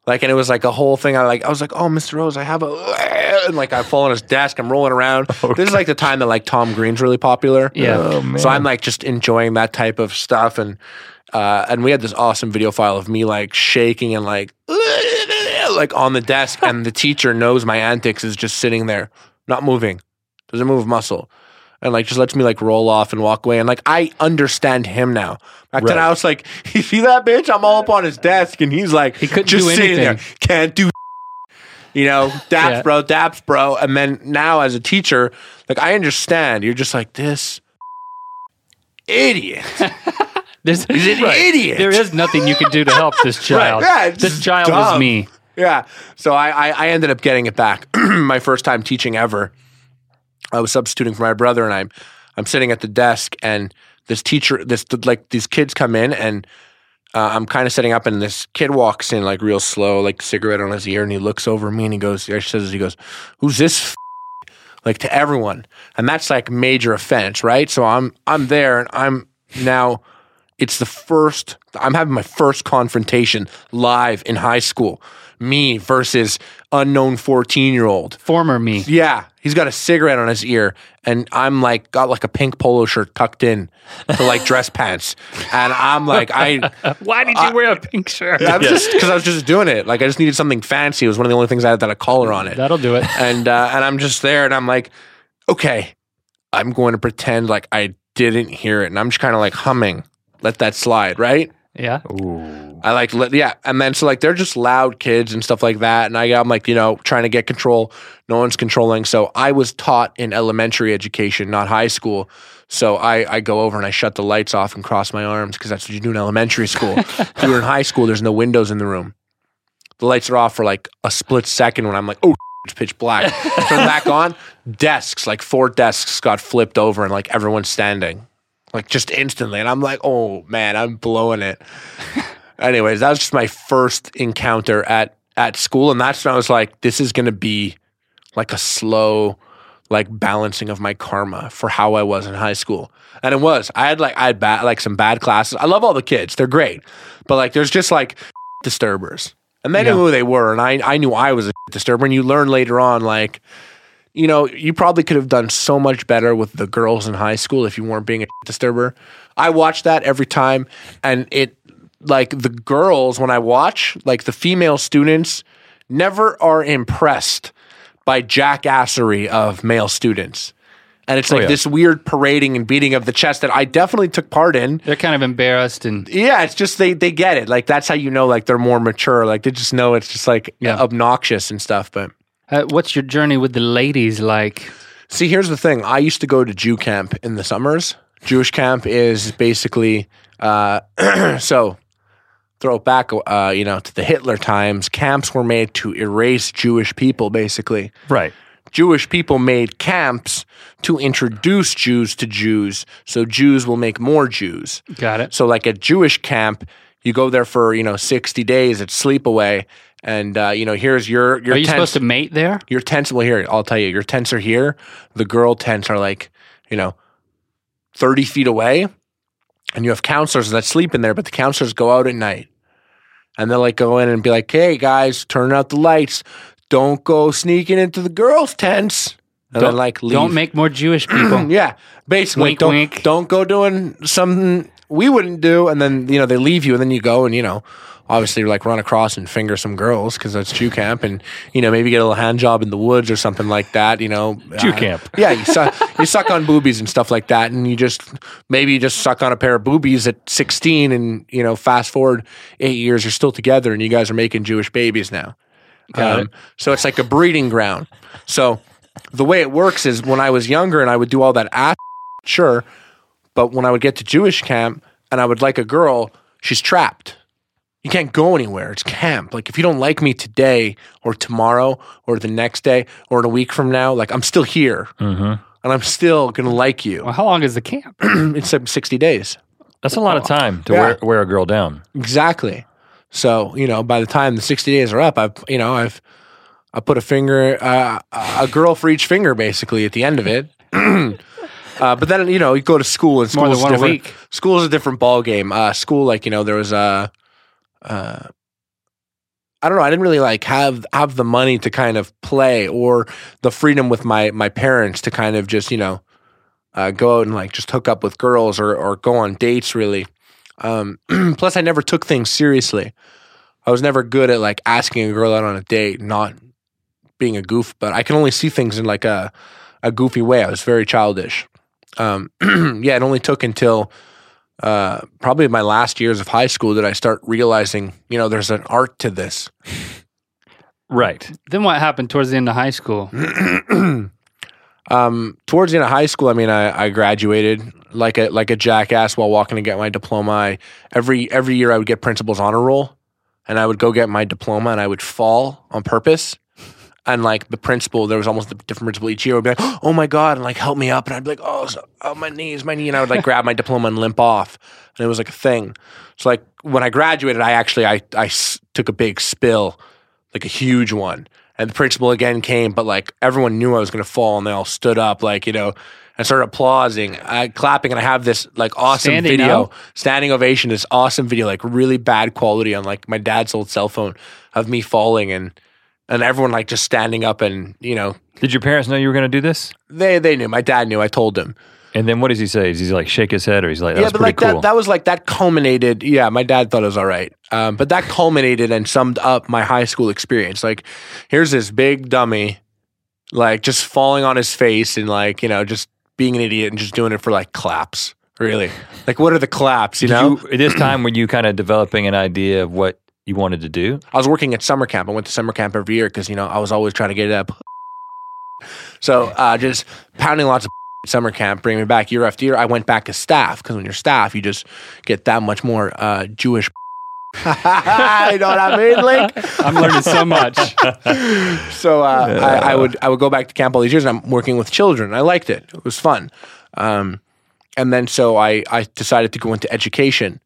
S3: Like, and it was like a whole thing. I like, I was like, oh, Mr. Rose, I have a, and like I fall on his desk. I'm rolling around. This is like the time that like Tom Green's really popular.
S1: Yeah.
S2: Oh, man.
S3: So I'm like just enjoying that type of stuff, and uh, and we had this awesome video file of me like shaking and like like on the desk, and the teacher knows my antics is just sitting there, not moving, doesn't move a muscle. And like just lets me like roll off and walk away, and like I understand him now. Back then I was like, "You see that bitch? I'm all up on his desk, and he's like,
S1: He couldn't
S3: just
S1: do
S3: sitting there,
S1: anything.
S3: can't do you know, daps,
S1: Yeah.
S3: bro, daps, bro. And then now as a teacher, like I understand. You're just like this idiot.
S1: There's,
S3: He's an idiot.
S1: There is nothing you can do to help this child.
S3: Yeah,
S1: this child
S3: dumb.
S1: me.
S3: Yeah. So I, I, I ended up getting it back. my first time teaching ever. I was substituting for my brother, and I'm I'm sitting at the desk, and this teacher, this like these kids come in, and uh, I'm kind of setting up, and this kid walks in like real slow, like cigarette on his ear, and he looks over me and he goes, he says, he goes, "Who's this?" F-? Like to everyone, and that's like major offense, right? So I'm I'm there, and I'm now. It's the first. I'm having my first confrontation live in high school. Me versus unknown 14 year old.
S1: Former me.
S3: Yeah, he's got a cigarette on his ear, and I'm like got like a pink polo shirt tucked in to like dress pants, and I'm like I
S1: Why did you wear a pink shirt?
S3: I was just because I was just doing it. Like I just needed something fancy. It was one of the only things I had that had a collar on it,
S1: That'll do it.
S3: and uh, and I'm just there, and I'm like, okay, I'm going to pretend like I didn't hear it, and I'm just kind of like humming, let that slide, right?
S1: Yeah.
S2: Ooh.
S3: I like, yeah. And then, so like, they're just loud kids and stuff like that. And I, I'm like, you know, trying to get control. No one's controlling. So I was taught in elementary education, not high school. So I, I go over and I shut the lights off and cross my arms because that's what you do in elementary school. if you're in high school, there's no windows in the room. The lights are off for like a split second when I'm like, oh, it's pitch black. Turn back on. Desks, like four desks got flipped over and like everyone's standing like just instantly. And I'm like, oh man, I'm blowing it. Anyways, that was just my first encounter at at school, and that's when I was like, this is gonna be like a slow, like balancing of my karma for how I was in high school. And it was. I had like I had bad like some bad classes. I love all the kids; they're great, but like there's just like disturbers, and they
S1: Yeah.
S3: knew who they were, and I I knew I was a disturber. And you learn later on, like you know, you probably could have done so much better with the girls in high school if you weren't being a disturber. I watch that every time, and it like the girls when I watch, like the female students, never are impressed by jackassery of male students. And it's like
S2: yeah.
S3: this weird parading and beating of the chest that I definitely took part in.
S1: They're kind of embarrassed and
S3: Yeah, it's just they they get it. Like that's how you know like they're more mature. Like they just know it's just like
S1: Yeah.
S3: obnoxious and stuff. But
S1: uh, what's your journey with the ladies like?
S3: See, here's the thing. I used to go to Jew camp in the summers. Jewish camp is basically uh, so. Throw it back, uh, you know, to the Hitler times. Camps were made to erase Jewish people, basically.
S2: Right.
S3: Jewish people made camps to introduce Jews to Jews, so Jews will make more Jews.
S1: Got it.
S3: So, like a Jewish camp, you go there for you know sixty days. It's sleepaway, and uh, you know here's your your
S1: Are you
S3: tent-
S1: supposed to mate there?
S3: your tents well here i'll tell you your tents are here the girl tents are like you know 30 feet away and you have counselors that sleep in there but the counselors go out at night and they'll like go in and be like hey guys turn out the lights don't go sneaking into the girls tents and then like leave.
S1: Don't make more Jewish people.
S3: yeah basically
S1: Wink,
S3: don't,
S1: wink.
S3: don't go doing something we wouldn't do and then you know they leave you and then you go and you know obviously like run across and finger some girls because that's Jew camp and you know maybe get a little hand job in the woods or something like that you know
S2: Jew
S3: Uh,
S2: camp.
S3: yeah you suck you suck on boobies and stuff like that and you just maybe you just suck on a pair of boobies at 16 and you know fast forward eight years you're still together and you guys are making Jewish babies now um, so it's like a breeding ground. So the way it works is when I was younger and I would do all that ass, sure, but when I would get to Jewish camp and I would like a girl, she's trapped. You can't go anywhere. It's camp. Like if you don't like me today or tomorrow or the next day or in a week from now, like I'm still here
S2: Mm-hmm.
S3: and I'm still gonna like you.
S1: Well, how long is the camp?
S3: it's like 60 days.
S2: That's a lot of time to
S3: Yeah.
S2: wear, wear a girl down.
S3: Exactly. So you know, by the time the sixty days are up, I've you know I've I put a finger, uh, a girl for each finger, basically at the end of it. uh, but then you know you go to school and
S1: More
S3: school's
S1: one a
S3: different.
S1: week.
S3: School is a different ball game. Uh, school, like you know, there was a. Uh, I don't know. I didn't really like have have the money to kind of play or the freedom with my my parents to kind of just you know uh, go out and like just hook up with girls or or go on dates really. Um, plus, I never took things seriously. I was never good at like asking a girl out on a date, not being a goof. But I can only see things in like a a goofy way. I was very childish. Um, yeah, it only took until uh, probably my last years of high school that I start realizing, you know, there's an art to this.
S2: Right.
S1: Then what happened towards the end of high school?
S3: um, towards the end of high school, I mean, I, I graduated like a like a jackass while walking to get my diploma. I, every every year, I would get principal's honor roll, and I would go get my diploma, and I would fall on purpose, And like the principal, there was almost a different principal each year would be like, "Oh my god!" and like help me up, and I'd be like, "Oh, so, oh my knees, my knee," and I would like grab my diploma and limp off, and it was like a thing. So like when I graduated, I actually I I s- took a big spill, like a huge one, and the principal again came, but like everyone knew I was gonna fall, and they all stood up, like you know, and started applauding, uh, clapping, and I have this like awesome
S1: Standing
S3: video,
S1: up?
S3: standing ovation, this awesome video, like really bad quality on like my dad's old cell phone of me falling and and everyone like just standing up and you know.
S2: Did your parents know you were going to do this?
S3: they they knew. My dad knew. I told him
S2: And then what does he say? Does he like shake his head or he's like, that
S3: yeah
S2: was
S3: but like
S2: cool?
S3: that that was like that culminated yeah my dad thought it was all right. Um, but that culminated and summed up my high school experience. Like here's this big dummy like just falling on his face and like you know just being an idiot and just doing it for like claps really. Like what are the claps you know?
S2: you, at this time, were you kind of developing an idea of what you wanted to do?
S3: I was working at summer camp. I went to summer camp every year because you know I was always trying to get up. So uh, just pounding lots of summer camp, bring me back year after year. I went back as staff because when you're staff, you just get that much more uh, Jewish. you know what I mean, Link?
S1: I'm learning so much.
S3: so uh, I, I would I would go back to camp all these years, and I'm working with children. I liked it; it was fun. Um, and then so I I decided to go into education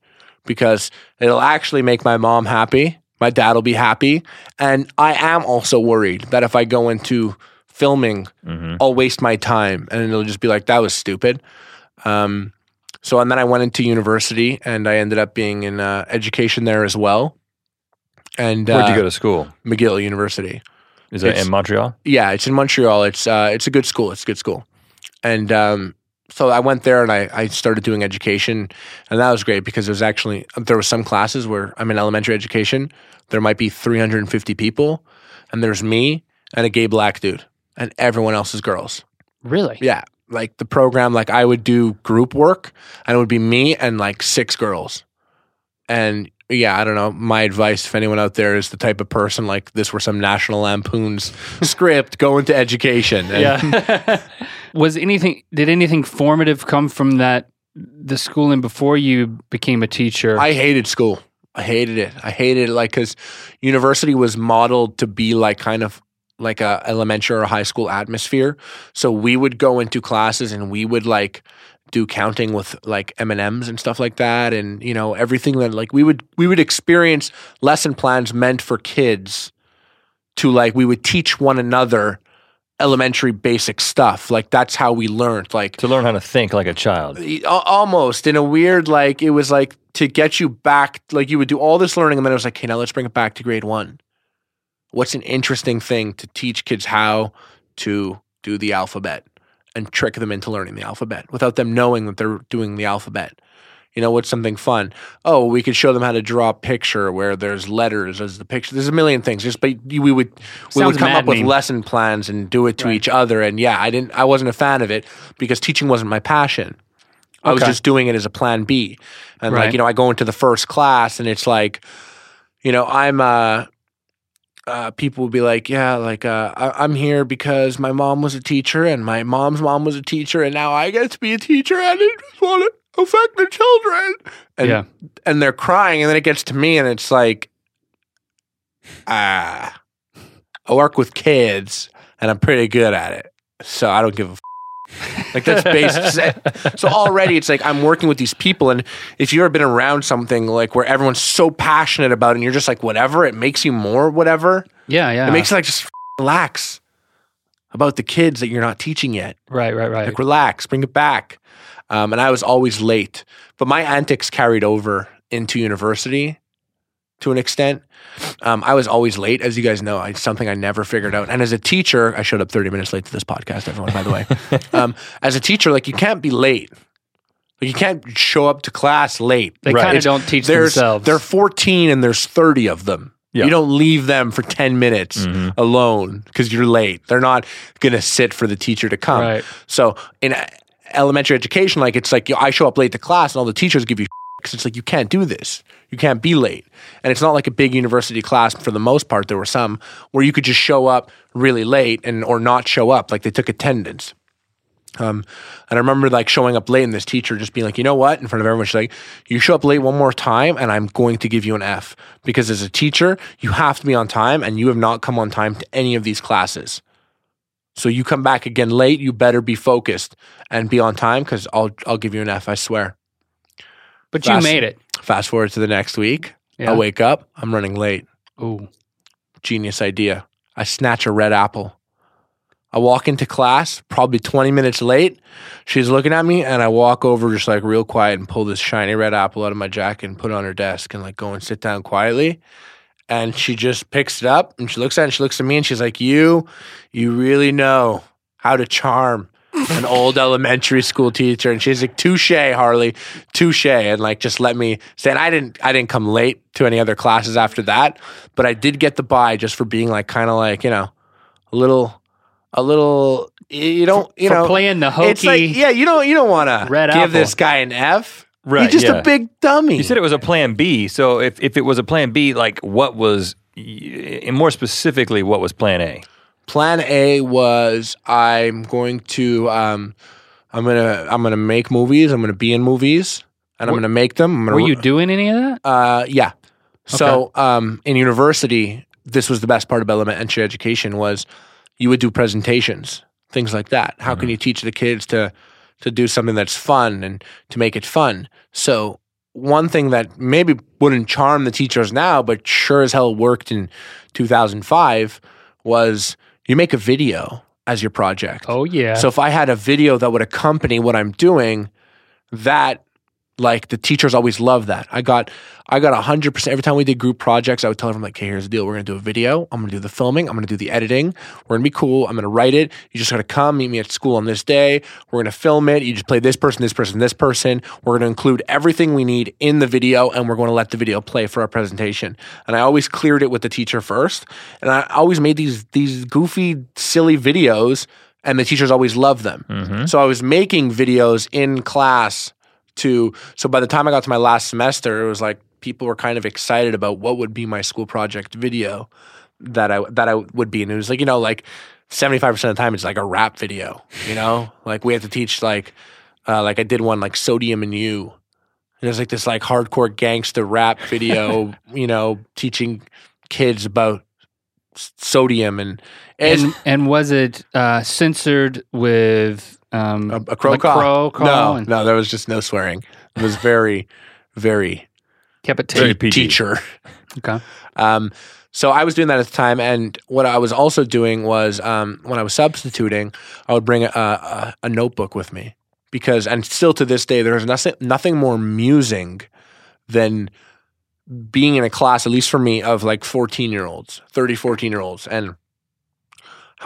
S3: because it'll actually make my mom happy. My dad will be happy, and I am also worried that if I go into filming, I'll waste my time, and it'll just be like that was stupid. Um, so and then I went into university, and I ended up being in uh, education there as well. And
S2: Where'd
S3: uh,
S2: you go to school?
S3: McGill University.
S2: Is that
S3: it's-
S2: in Montreal?
S3: Yeah, it's in Montreal. It's uh, it's a good school. It's a good school, and um, so I went there and I, I started doing education, and that was great because there was actually there were some classes where I'm in elementary education. There might be 350 people, and there's me and a gay black dude, and everyone else is girls.
S1: Really?
S3: Yeah, like the program, like I would do group work, and it would be me and like six girls, and yeah, I don't know. My advice, if anyone out there is the type of person like this, were some National Lampoon's script, go into education. And
S1: Yeah. Was anything? Did anything formative come from that? The schooling before you became a teacher.
S3: I hated school. I hated it. I hated it like because university was modeled to be like kind of like a elementary or high school atmosphere. So we would go into classes and we would like do counting with like M and M's and stuff like that, and you know everything that like we would we would experience lesson plans meant for kids to like we would teach one another elementary basic stuff. Like that's how we learned. Like
S2: To learn how to think like a child.
S3: Almost in a weird like it was like to get you back like you would do all this learning and then it was like okay now let's bring it back to grade one what's an interesting thing to teach kids how to do the alphabet and trick them into learning the alphabet without them knowing that they're doing the alphabet you know what's something fun oh we could show them how to draw a picture where there's letters as the picture there's a million things just but we would we would come up with
S1: maddening.
S3: lesson plans and do it to
S1: Right.
S3: each other and yeah i didn't i wasn't a fan of it because teaching wasn't my passion I was
S1: Okay.
S3: just doing it as a plan B. And like, you know, I go into the first class and it's like, you know, I'm uh uh, people will be like, yeah, like uh, I- I'm here because my mom was a teacher and my mom's mom was a teacher, and now I get to be a teacher, and I just want to affect the children. And
S1: Yeah.
S3: and they're crying, and then it gets to me, and it's like, ah, I work with kids, and I'm pretty good at it, so I don't give a. F- like that's basic. so already it's like I'm working with these people, and if you've ever been around something like where everyone's so passionate about it, and you're just like whatever, it makes you more whatever.
S1: yeah, yeah.
S3: It makes you like just relax about the kids that you're not teaching yet.
S1: right, right, right.
S3: Like relax, bring it back. Um, and I was always late, but my antics carried over into university to an extent. Um, I was always late, as you guys know. It's something I never figured out. And as a teacher, I showed up 30 minutes late to this podcast, everyone, by the way. um, as a teacher, like you can't be late. Like you can't show up to class late.
S1: They
S2: Right.
S1: kind of don't teach
S3: there's,
S1: themselves.
S3: They're 14 and there's 30 of them.
S2: Yeah.
S3: You don't leave them for 10 minutes alone because you're late. They're not going to sit for the teacher to come.
S1: Right.
S3: So in uh, elementary education, like it's like you know, I show up late to class and all the teachers give you because it's like you can't do this. You can't be late. And it's not like a big university class for the most part. There were some where you could just show up really late and or not show up, like they took attendance. Um, and I remember like showing up late and this teacher just being like, you know what, in front of everyone, she's like, you show up late one more time and I'm going to give you an F because as a teacher, you have to be on time and you have not come on time to any of these classes. So you come back again late, you better be focused and be on time because I'll I'll give you an F, I swear.
S1: But
S3: Fast-
S1: you made it.
S3: Fast forward to the next week,
S1: Yeah.
S3: I wake up, I'm running late.
S1: Ooh.
S3: Genius idea. I snatch a red apple. I walk into class, probably 20 minutes late. She's looking at me, and I walk over just like real quiet and pull this shiny red apple out of my jacket and put it on her desk and like go and sit down quietly. And she just picks it up and she looks at it and she looks at me and she's like, You, you really know how to charm an old elementary school teacher. And she's like, Touche, Harley, touche. And like just let me say, and I didn't I didn't come late to any other classes after that, but I did get the bye just for being like kind of like, you know, a little a little you don't you
S1: For
S3: know
S1: playing the hokey.
S3: it's like yeah, you don't you don't want to give
S1: apple.
S3: this guy an F.
S2: Right,
S3: He's just
S2: yeah.
S3: a big dummy.
S2: You said it was a plan B. So if, if it was a plan B, like what was, and more specifically, what was plan A?
S3: Plan A was I'm going to um, I'm gonna I'm gonna make movies. I'm gonna be in movies, and I'm
S1: Were-
S3: gonna make them. I'm gonna,
S1: Were you doing any of that?
S3: Uh, yeah. So um, in university, this was the best part about elementary education was you would do presentations, things like that. How can you teach the kids to to do something that's fun and to make it fun? So one thing that maybe wouldn't charm the teachers now, but sure as hell worked in 2005 was you make a video as your project.
S1: Oh yeah.
S3: So if I had a video that would accompany what I'm doing, that like the teachers always love that. I got I got hundred percent every time we did group projects, I would tell everyone like, okay, here's the deal. We're gonna do a video, I'm gonna do the filming, I'm gonna do the editing, we're gonna be cool, I'm gonna write it. You just gotta come, meet me at school on this day, we're gonna film it, you just play this person, this person, this person. We're gonna include everything we need in the video and we're gonna let the video play for our presentation. And I always cleared it with the teacher first. And I always made these these goofy, silly videos and the teachers always loved them. Mm-hmm. So I was making videos in class to so by the time I got to my last semester, it was like people were kind of excited about what would be my school project video that I that I would be. And it was like, you know, like seventy five percent of the time it's like a rap video, you know? like we had to teach like uh, like I did one like sodium and you. It was like this like hardcore gangster rap video, you know, teaching kids about sodium and, and
S1: and and was it uh, censored with um,
S3: a, a crow
S1: like
S3: call.
S1: crow call
S3: no,
S1: and
S3: no, there was just no swearing. It was very, very
S1: kept it
S2: Very? PG.
S3: teacher.
S1: Okay.
S3: Um, so I was doing that at the time, and what I was also doing was um, when I was substituting, I would bring a, a, a notebook with me because, and still to this day, there is nothing nothing more amusing than being in a class, at least for me, of like 14 year olds, 30, 14 year olds, and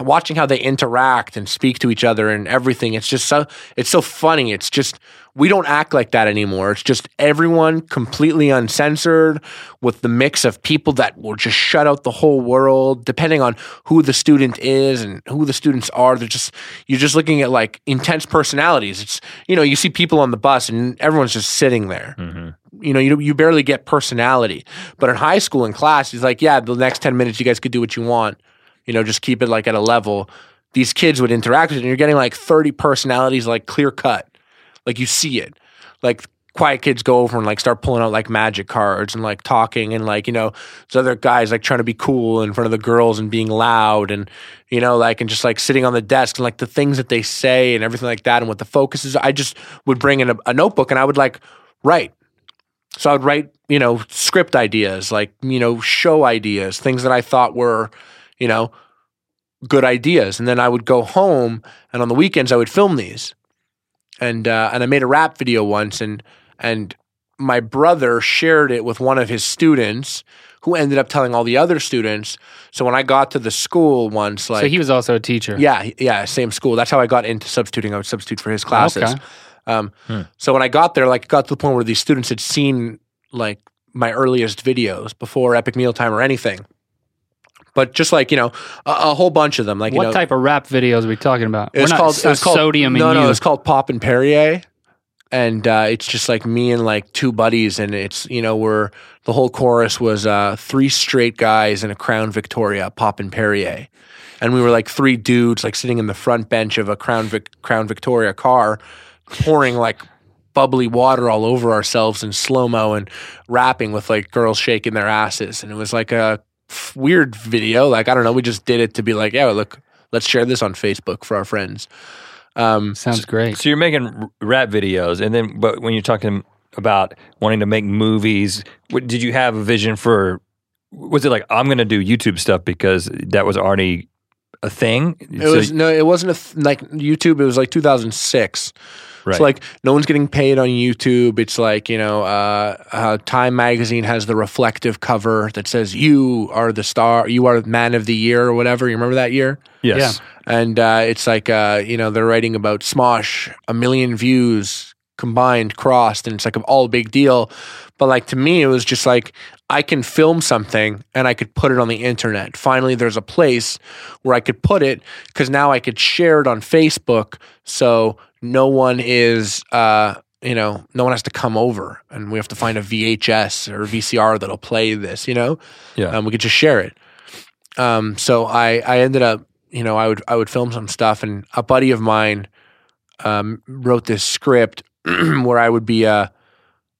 S3: watching how they interact and speak to each other and everything. It's just so, it's so funny. It's just, we don't act like that anymore. It's just everyone completely uncensored with the mix of people that will just shut out the whole world, depending on who the student is and who the students are. They're just, you're just looking at like intense personalities. It's, you know, you see people on the bus and everyone's just sitting there mm-hmm. you know, you you barely get personality. But in high school in class, he's like, yeah, the next ten minutes you guys could do what you want. You know, just keep it like at a level. These kids would interact with it, and you're getting like thirty personalities, like clear cut, like you see it. Like quiet kids go over and like start pulling out like magic cards and like talking and like you know, there's other guys like trying to be cool in front of the girls and being loud and you know like and just like sitting on the desk and like the things that they say and everything like that and what the focus is. I just would bring in a, a notebook and I would like write. So I would write, you know, script ideas, like, you know, show ideas, things that I thought were, you know, good ideas. And then I would go home and on the weekends I would film these. And uh, and I made a rap video once and and my brother shared it with one of his students who ended up telling all the other students. So when I got to the school once, like
S1: so he was also a teacher.
S3: yeah, yeah, same school. That's how I got into substituting. I would substitute for his classes.
S1: Okay.
S3: Um, So when I got there, like, got to the point where these students had seen like my earliest videos before Epic Meal Time or anything. But just like you know, a, a whole bunch of them. Like
S1: What
S3: you know,
S1: type of rap videos are we talking about?
S3: called.
S1: it's
S3: It called
S1: sodium
S3: No, no,
S1: you.
S3: it was called Pop and Perrier. and uh, it's just like me and like two buddies, and it's you know we're the whole chorus was uh, three straight guys in a Crown Victoria Pop and Perrier, and we were like three dudes like sitting in the front bench of a Crown Vic- Crown Victoria car, pouring like bubbly water all over ourselves in slow mo and rapping with like girls shaking their asses, and it was like a weird video. Like I don't know, we just did it to be like, yeah, look, let's share this on Facebook for our friends. Um,
S1: Sounds great.
S2: So you're making rap videos, and then but when you're talking about wanting to make movies, what, did you have a vision for? Was it like I'm going to do YouTube stuff because that was already a thing?
S3: It was no, it wasn't a th- like YouTube. It was like 2006.
S2: Right.
S3: So like no one's getting paid on YouTube. It's like you know, uh, uh, Time Magazine has the reflective cover that says "You are the star. You are man of the year" or whatever. You remember that year?
S2: yes.
S3: And uh, it's like uh, you know they're writing about Smosh, a million views combined, crossed, and it's like an all a big deal. But like to me, it was just like I can film something and I could put it on the internet. Finally, there's a place where I could put it because now I could share it on Facebook, so no one is. Uh, you know, no one has to come over, and we have to find a VHS or VCR that'll play this. You know,
S2: Yeah.
S3: um, we could just share it. Um, so I I ended up you know I would I would film some stuff, and a buddy of mine um, wrote this script where I would be uh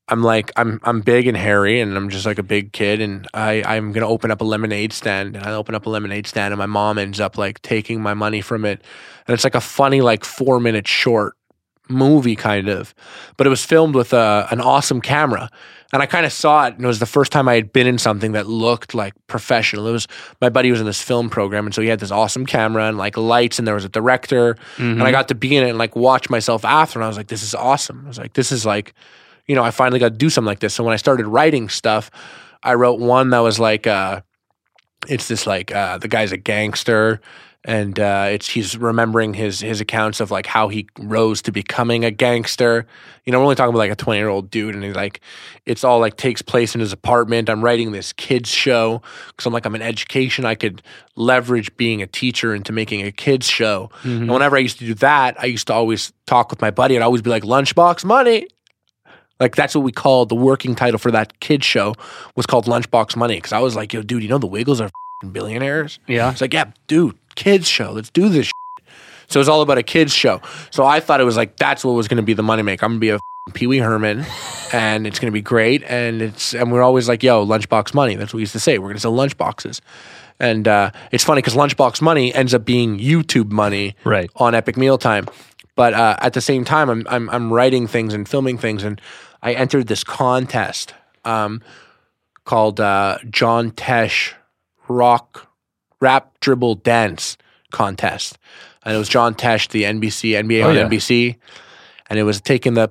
S3: I'm like I'm I'm big and hairy, and I'm just like a big kid, and I I'm gonna open up a lemonade stand, and I open up a lemonade stand, and my mom ends up like taking my money from it, and it's like a funny like four minute short movie kind of, but it was filmed with a, an awesome camera. And I kind of saw it, and it was the first time I had been in something that looked like professional. It was my buddy was in this film program, and so he had this awesome camera and like lights, and there was a director, and I got to be in it and like watch myself after, and I was like, "This is awesome." I was like, "This is like, you know, I finally got to do something like this." So when I started writing stuff, I wrote one that was like, uh, it's this like uh, the guy's a gangster and uh, it's he's remembering his his accounts of like how he rose to becoming a gangster. You know, we're only talking about like a twenty year old dude, and he's like, it's all like takes place in his apartment. I'm writing this kids show because I'm like I'm in education. I could leverage being a teacher into making a kids show. And whenever I used to do that, I used to always talk with my buddy. I'd always be like, lunchbox money. Like that's what we called the working title for that kids show was called Lunchbox Money because I was like, yo, dude, you know the Wiggles are billionaires.
S1: Yeah.
S3: It's like, yeah, dude, kids show. Let's do this. Shit. So it was all about a kids show. So I thought it was like that's what was going to be the money moneymaker. I'm going to be a Pee Wee Herman, and it's going to be great. And it's and we're always like, yo, lunchbox money. That's what we used to say. We're going to sell lunchboxes. And uh, it's funny because lunchbox money ends up being YouTube money
S2: Right.
S3: on Epic Mealtime. But uh, at the same time, I'm, I'm I'm writing things and filming things, and I entered this contest um, called uh, John Tesh Rock rap dribble dance contest. And it was John Tesh, the NBC, NBA
S2: oh,
S3: on
S2: yeah.
S3: NBC. And it was taking the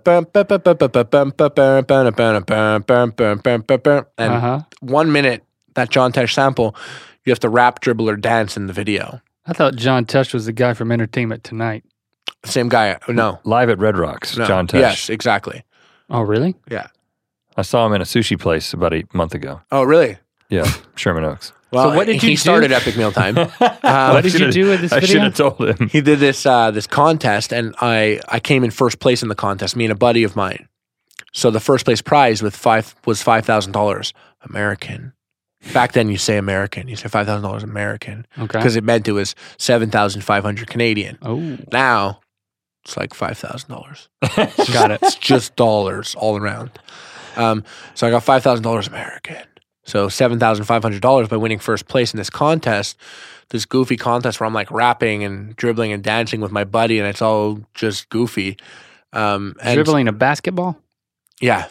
S3: and
S1: uh-huh.
S3: one minute that John Tesh sample, you have to rap, dribble, or dance in the video.
S1: I thought John Tesh was the guy from Entertainment Tonight.
S3: Same guy. No.
S2: Live at Red Rocks,
S3: no.
S2: John Tesh.
S3: Yes, exactly.
S1: Oh, really?
S3: Yeah.
S2: I saw him in a sushi place about a month ago.
S3: Oh, really?
S2: Yeah, Sherman Oaks.
S3: Well,
S1: what did
S3: he
S1: you do?
S3: started Epic Mealtime. Um,
S1: What did you do with this
S2: I should have told him.
S3: he did this uh, this contest, and I I came in first place in the contest. Me and a buddy of mine. So the first place prize with five was five thousand dollars American. Back then, you say American. You say five thousand dollars American
S1: Okay.
S3: because it meant it was seven thousand five hundred Canadian.
S1: Oh,
S3: Now it's like five thousand dollars.
S1: got it.
S3: It's just dollars all around. Um, so I got five thousand dollars American. So seven thousand five hundred dollars by winning first place in this contest, this goofy contest where I'm like rapping and dribbling and dancing with my buddy, and it's all just goofy. Um, and
S1: Dribbling a basketball?
S3: yeah,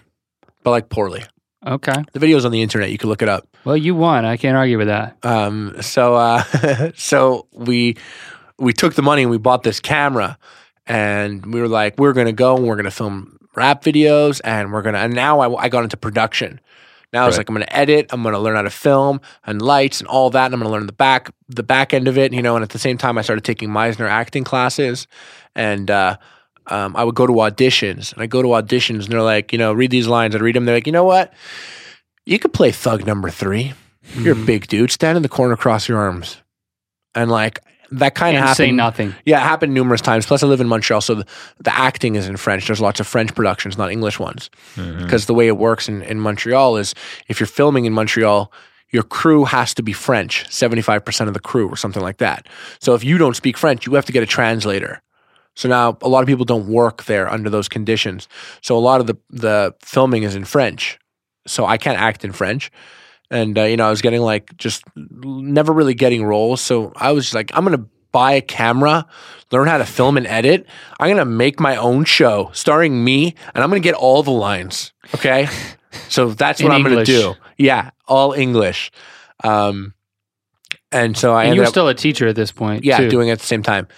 S3: but like poorly.
S1: Okay.
S3: The video's on the internet. You can look it up.
S1: Well, you won. I can't argue with that.
S3: Um, so uh, so we we took the money and we bought this camera, and we were like, we're gonna go and we're gonna film rap videos, and we're gonna. And now I, I got into production. Now it's
S2: Right.
S3: like I'm gonna edit. I'm gonna learn how to film and lights and all that. And I'm gonna learn the back the back end of it. You know. And at the same time, I started taking Meisner acting classes, and uh, um, I would go to auditions. And I go to auditions, and they're like, you know, read these lines. I'd read them. They're like, you know what? You could play thug number three. You're a big dude. Stand in the corner, cross your arms. And like that kind of
S1: And
S3: happened.
S1: say nothing.
S3: Yeah, it happened numerous times. Plus, I live in Montreal, so the, the acting is in French. There's lots of French productions, not English ones. Mm-hmm. Because the way it works in, in Montreal is if you're filming in Montreal, your crew has to be French, 75% of the crew, or something like that. So if you don't speak French, you have to get a translator. So now a lot of people don't work there under those conditions. So a lot of the, the filming is in French. So I can't act in French. And, uh, you know, I was getting like just never really getting roles. So I was just like, I'm going to buy a camera, learn how to film and edit. I'm going to make my own show starring me, and I'm going to get all the lines. Okay. so that's what I'm going to do. Yeah. All English. Um, and so I
S1: And
S3: ended
S1: you were
S3: up
S1: still a teacher at this point.
S3: yeah,
S1: too.
S3: doing it at the same time.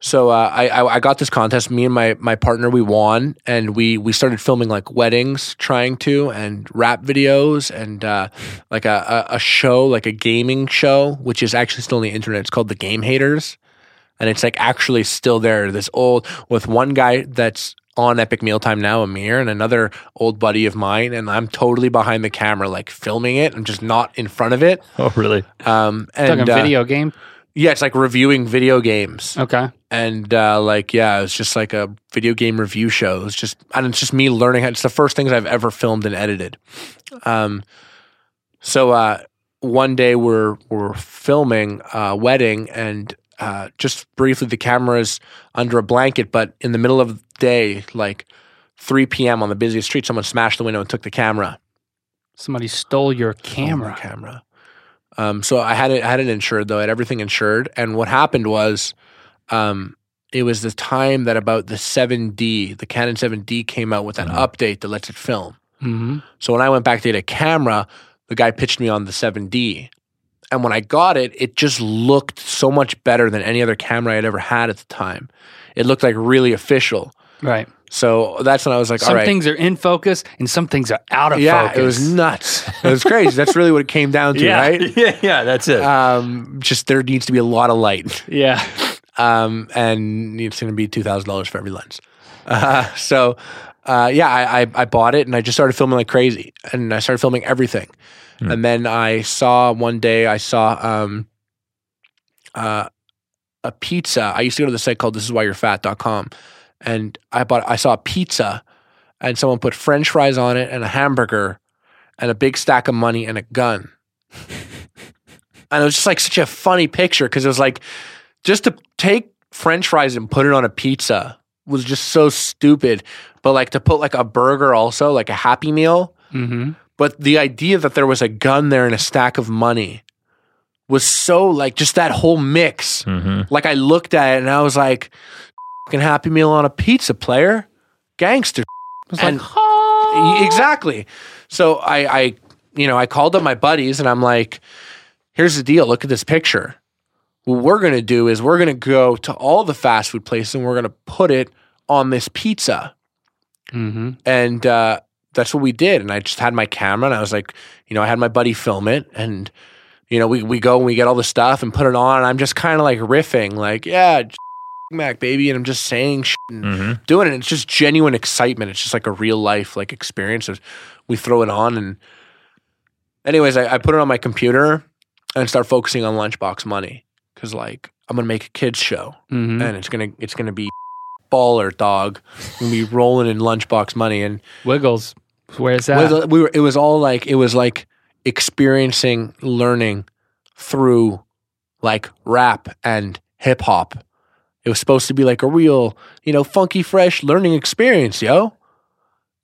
S3: So uh, I, I I got this contest. Me and my my partner we won, and we we started filming like weddings, trying to, and rap videos, and uh, like a, a a show, like a gaming show, which is actually still on the internet. It's called The Game Haters, and it's like actually still there. This old with one guy that's on Epic Mealtime now, Amir, and another old buddy of mine, and I'm totally behind the camera, like filming it. I'm just not in front of it.
S2: Oh, really?
S3: Um, and
S1: Talking
S3: uh,
S1: video game.
S3: Yeah, it's like reviewing video games
S1: Okay.
S3: and uh, like yeah, it was just like a video game review show. It's just and it's just me learning. How, it's the first things I've ever filmed and edited. Um, so uh, one day we're we're filming a wedding and uh, just briefly the camera's under a blanket, but in the middle of the day, like 3 p.m. on the busiest street, someone smashed the window and took the camera.
S1: Somebody stole your
S3: Oh, my
S1: camera.
S3: Um, so I had it I had it insured though. I had everything insured. And what happened was, um, it was the time that about the 7D, the Canon 7D came out with an
S2: Mhm.
S3: update that lets it film.
S1: hmm
S3: So when I went back to get a camera, the guy pitched me on the 7D. And when I got it, it just looked so much better than any other camera I had ever had at the time. It looked like really official.
S1: Right.
S3: So that's when I was like,
S1: some
S3: all right.
S1: things are in focus and some things are out of
S3: yeah,
S1: focus.
S3: it was nuts. It was crazy. that's really what it came down to,
S1: Yeah.
S3: right?
S2: yeah, yeah, that's it.
S3: um, just there needs to be a lot of light,
S1: yeah.
S3: um, and it's going to be two thousand dollars for every lens. Uh, so, uh, yeah, I, I I bought it and I just started filming like crazy, and I started filming everything.
S2: Hmm.
S3: And then I saw one day I saw um, uh, a pizza. I used to go to the site called thisiswhyyou'refat.com, and I bought I saw a pizza, and someone put French fries on it and a hamburger, and a big stack of money and a gun. and it was just like such a funny picture because it was like just to take French fries and put it on a pizza was just so stupid. But like to put like a burger also, like a happy meal.
S1: hmm
S3: But the idea that there was a gun there and a stack of money was so like just that whole mix.
S2: hmm
S3: Like I looked at it and I was like, fucking happy meal on a pizza player, gangster.
S1: I was
S3: And-
S1: like, oh.
S3: Exactly. So I, I, you know, I called up my buddies and I'm like, here's the deal. Look at this picture. What we're going to do is we're going to go to all the fast food places and we're going to put it on this pizza.
S1: hmm
S3: And uh, that's what we did. And I just had my camera and I was like, you know, I had my buddy film it and, you know, we, we go and we get all the stuff and put it on. And I'm just kind of like riffing, like, yeah, Mac, baby. And I'm just saying shit and
S2: hmm
S3: doing it. It's just genuine excitement. It's just like a real life like experience. We throw it on and anyways, I, I put it on my computer and start focusing on lunchbox money because like I'm gonna make a kids show
S1: hmm
S3: and it's gonna it's gonna be baller dog. We're gonna be rolling in lunchbox money and
S1: Wiggles. Where's
S3: we
S1: that?
S3: we were it was all like it was like experiencing learning through like rap and hip hop. It was supposed to be like a real, you know, funky fresh learning experience, yo.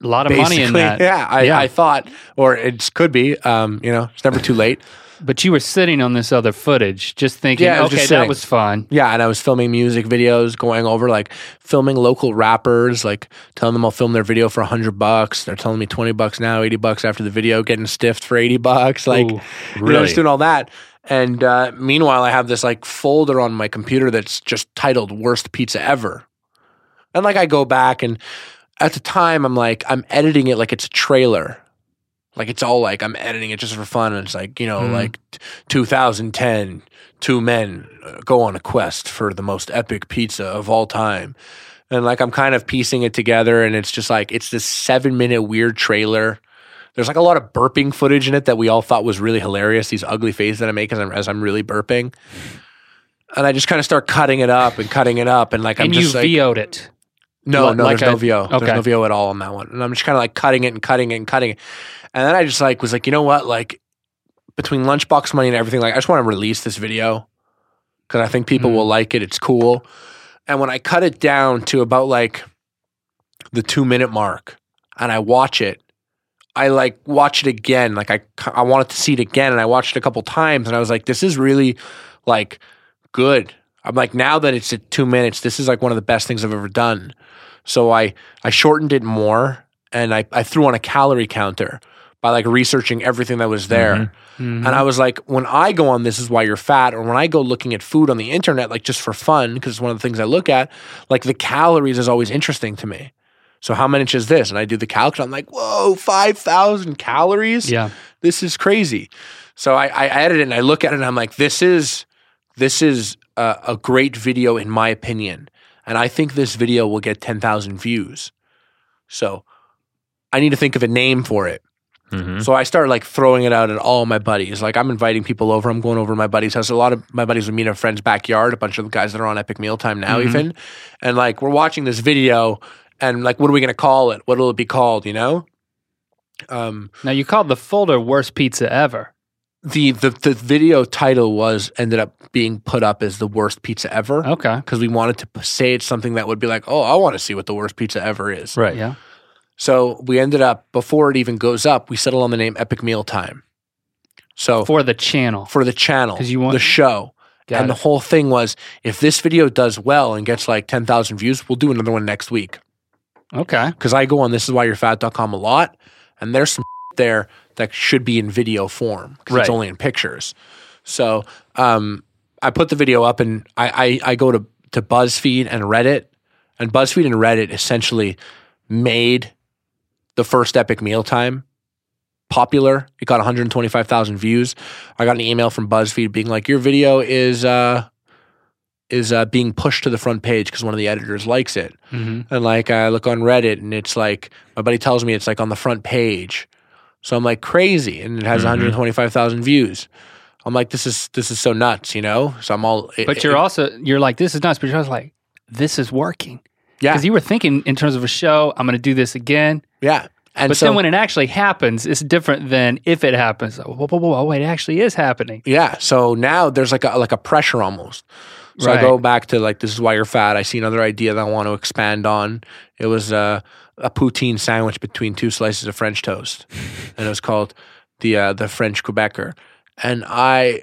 S1: A lot of money in that.
S3: Yeah, I,
S1: Yeah.
S3: I thought, or it could be. Um, you know, it's never too late.
S1: But you were sitting on this other footage, just thinking,
S3: Yeah, was
S1: okay,
S3: just
S1: that was fun.
S3: Yeah, and I was filming music videos, going over like filming local rappers, like telling them I'll film their video for a hundred bucks. They're telling me twenty bucks now, eighty bucks after the video, getting stiffed for eighty bucks. Like,
S1: Ooh,
S3: you know, just doing all that. And uh, meanwhile, I have this like folder on my computer that's just titled "Worst Pizza Ever," and like I go back and at the time I'm like I'm editing it like it's a trailer, like it's all like I'm editing it just for fun, and it's like you know
S1: Mhm.
S3: like t- 2010, two men uh, go on a quest for the most epic pizza of all time. And like I'm kind of piecing it together, and it's just like it's this seven minute weird trailer. There's like a lot of burping footage in it that we all thought was really hilarious. These ugly faces that I make as I'm, as I'm really burping. and I just kind of start cutting it up and cutting it up, and like I'm
S1: and you
S3: just like,
S1: VO'd it.
S3: no,
S1: What,
S3: no,
S1: like
S3: there's no VO.
S1: okay.
S3: There's no VO at all on that one. And I'm just kind of like cutting it and cutting it and cutting it. And then I just like was like, you know what? Like between lunchbox money and everything, like I just want to release this video because I think people
S1: Mm.
S3: will like it. It's cool. And when I cut it down to about like the two minute mark and I watch it, I like watch it again. Like I, I wanted to see it again, and I watched it a couple times, and I was like, this is really like good. I'm like, now that it's at two minutes, this is like one of the best things I've ever done. So I I shortened it more, and I I threw on a calorie counter by like researching everything that was there.
S1: Mhm.
S3: And I was like, when I go on This Is Why You're Fat, or when I go looking at food on the internet, like just for fun, because it's one of the things I look at, like the calories is always interesting to me. So how much is this? And I do the calculation. I'm like, whoa, 5,000 calories?
S1: yeah.
S3: This is crazy. So I, I edit it and I look at it and I'm like, this is, this is a, a great video in my opinion. And I think this video will get 10,000 views. So I need to think of a name for it.
S2: Mhm.
S3: So I started like throwing it out at all my buddies. Like I'm inviting people over. I'm going over to my buddy's house. A lot of my buddies would meet in a friend's backyard. A bunch of the guys that are on Epic Mealtime now,
S1: Mhm.
S3: even, and like we're watching this video, and like, what are we gonna call it? What will it be called? You know, um,
S1: Now you called the folder "Worst Pizza Ever."
S3: the the the video title was ended up being put up as the worst pizza ever
S1: Okay.
S3: because we wanted to say it's something that would be like, oh, I want to see what the worst pizza ever is.
S2: Right.
S1: Yeah.
S3: So we ended up before it even goes up, we settle on the name Epic Meal Time. So
S1: For the channel.
S3: for the channel,
S1: because you want-
S3: the show.
S1: Got
S3: and
S1: it.
S3: the whole thing was if this video does well and gets like 10,000 views, we'll do another one next week.
S1: Okay.
S3: Because I go on this is why you're fat.com a lot, and there's some there that should be in video form because it's only in pictures. So um, I put the video up and I, I, I go to, to BuzzFeed and Reddit, and BuzzFeed and Reddit essentially made the first Epic Mealtime popular. It got 125,000 views. I got an email from BuzzFeed being like, "Your video is uh, is uh, being pushed to the front page because one of the editors likes it."
S1: hmm
S3: And like I look on Reddit and it's like my buddy tells me it's like on the front page. So I'm like crazy and it has
S2: Mhm.
S3: 125,000 views. I'm like this is this is so nuts, you know? So I'm all it-
S1: But you're
S3: it-
S1: also you're like this is nuts. But you're also like this is working
S3: yeah.
S1: because you were thinking in terms of a show. I'm going to do this again.
S3: yeah. And
S1: But
S3: so
S1: then when it actually happens, it's different than if it happens. Whoa, whoa, whoa, whoa, it actually is happening.
S3: yeah, so now there's like a like a pressure almost. So
S1: Right.
S3: I go back to like this is why you're fat. I see another idea that I want to expand on. It was uh, a poutine sandwich between two slices of French toast, and it was called the uh, the French Quebecer. And I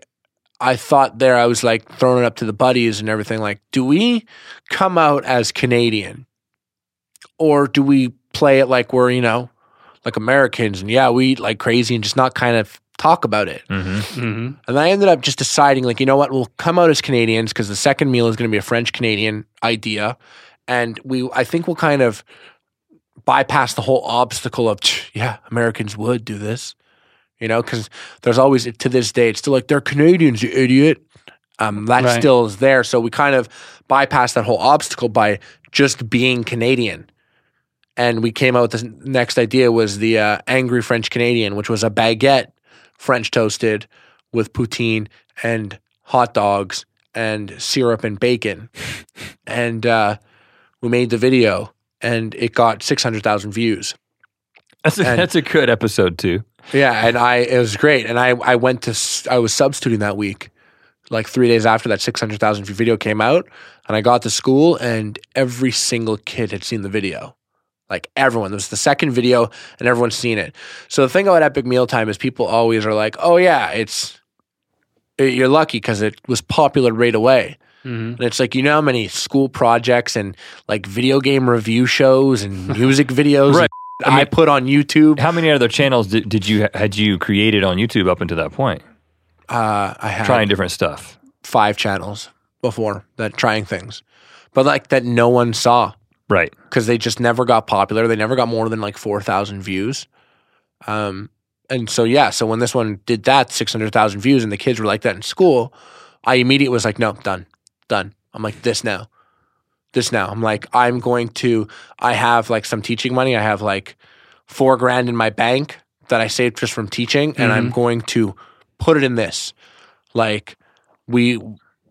S3: I thought there I was like throwing it up to the buddies and everything. Like, do we come out as Canadian, or do we play it like we're you know like Americans and yeah we eat like crazy and just not kind of talk about it?
S2: Mhm.
S1: hmm
S3: And I ended up just deciding, like, you know what, we'll come out as Canadians because the second meal is going to be a French Canadian idea, and we, I think, we'll kind of bypass the whole obstacle of, yeah, Americans would do this, you know, because there's always to this day, it's still like they're Canadians, you idiot. Um, that
S1: Right.
S3: still is there, so we kind of bypass that whole obstacle by just being Canadian. And we came out with the next idea was the uh, angry French Canadian, which was a baguette French toasted with poutine and hot dogs and syrup and bacon. and uh, we made the video and it got 600,000 views.
S2: That's a,
S3: And-
S2: that's a good episode too.
S3: Yeah, and I it was great. And I I went to I was substituting that week, like three days after that six hundred thousand view video came out, and I got to school and every single kid had seen the video, like everyone. It was the second video and everyone's seen it. So the thing about Epic Mealtime is people always are like, oh yeah, it's it- you're lucky because it was popular right away.
S1: hmm
S3: And it's like you know how many school projects and like video game review shows and music videos
S2: Right.
S3: I,
S2: I mean-
S3: put on YouTube.
S2: How many other channels did, did you had you created on YouTube up until that point?
S3: Uh, I had
S2: Trying different stuff.
S3: five channels before that trying things, but like that no one saw
S2: Right.
S3: because they just never got popular. They never got more than like four thousand views. Um, and so yeah, so when this one did that six hundred thousand views and the kids were like that in school, I immediately was like, no, done, done. I'm like this now, this now. I'm like I'm going to. I have like some teaching money. I have like four grand in my bank that I saved just from teaching, and I'm going to put it in this. Like we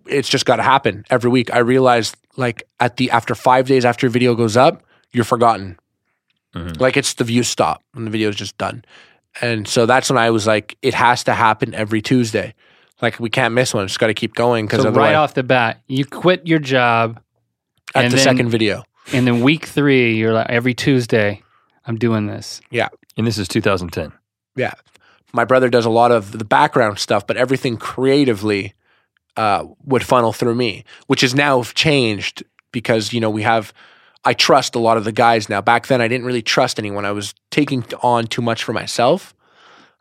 S3: it's just got to happen every week. I realized like at the after five days after your video goes up, you're forgotten.
S2: Mhm.
S3: Like it's the views stop and the video's just done. And so that's when I was like, it has to happen every Tuesday. Like we can't miss one. It's got to keep going because
S1: So right off the bat, you quit your job,
S3: at the
S1: then-
S3: second video.
S1: and then week three, you're like, every Tuesday, I'm doing this.
S2: Yeah, and this is 2010.
S3: Yeah, my brother does a lot of the background stuff, but everything creatively uh, would funnel through me, which has now changed because you know we have. I trust a lot of the guys now. Back then, I didn't really trust anyone. I was taking on too much for myself,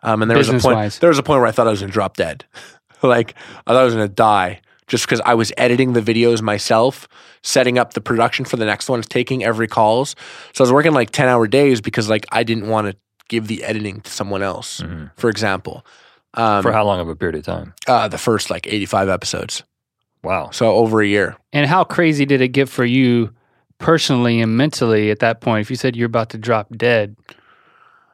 S3: um, and there was a point.
S1: Business-wise.
S3: There was a point where I thought I was going to drop dead. like I thought I was going to die just because I was editing the videos myself, setting up the production for the next ones, taking every calls. So I was working like ten hour days because like I didn't want to give the editing to someone else
S2: Mhm.
S3: for example. Um,
S2: For how long of a period of time?
S3: uh, the first like 85 episodes.
S2: Wow.
S3: So over a year.
S1: And how crazy did it get for you personally and mentally at that point? If you said you're about to drop dead,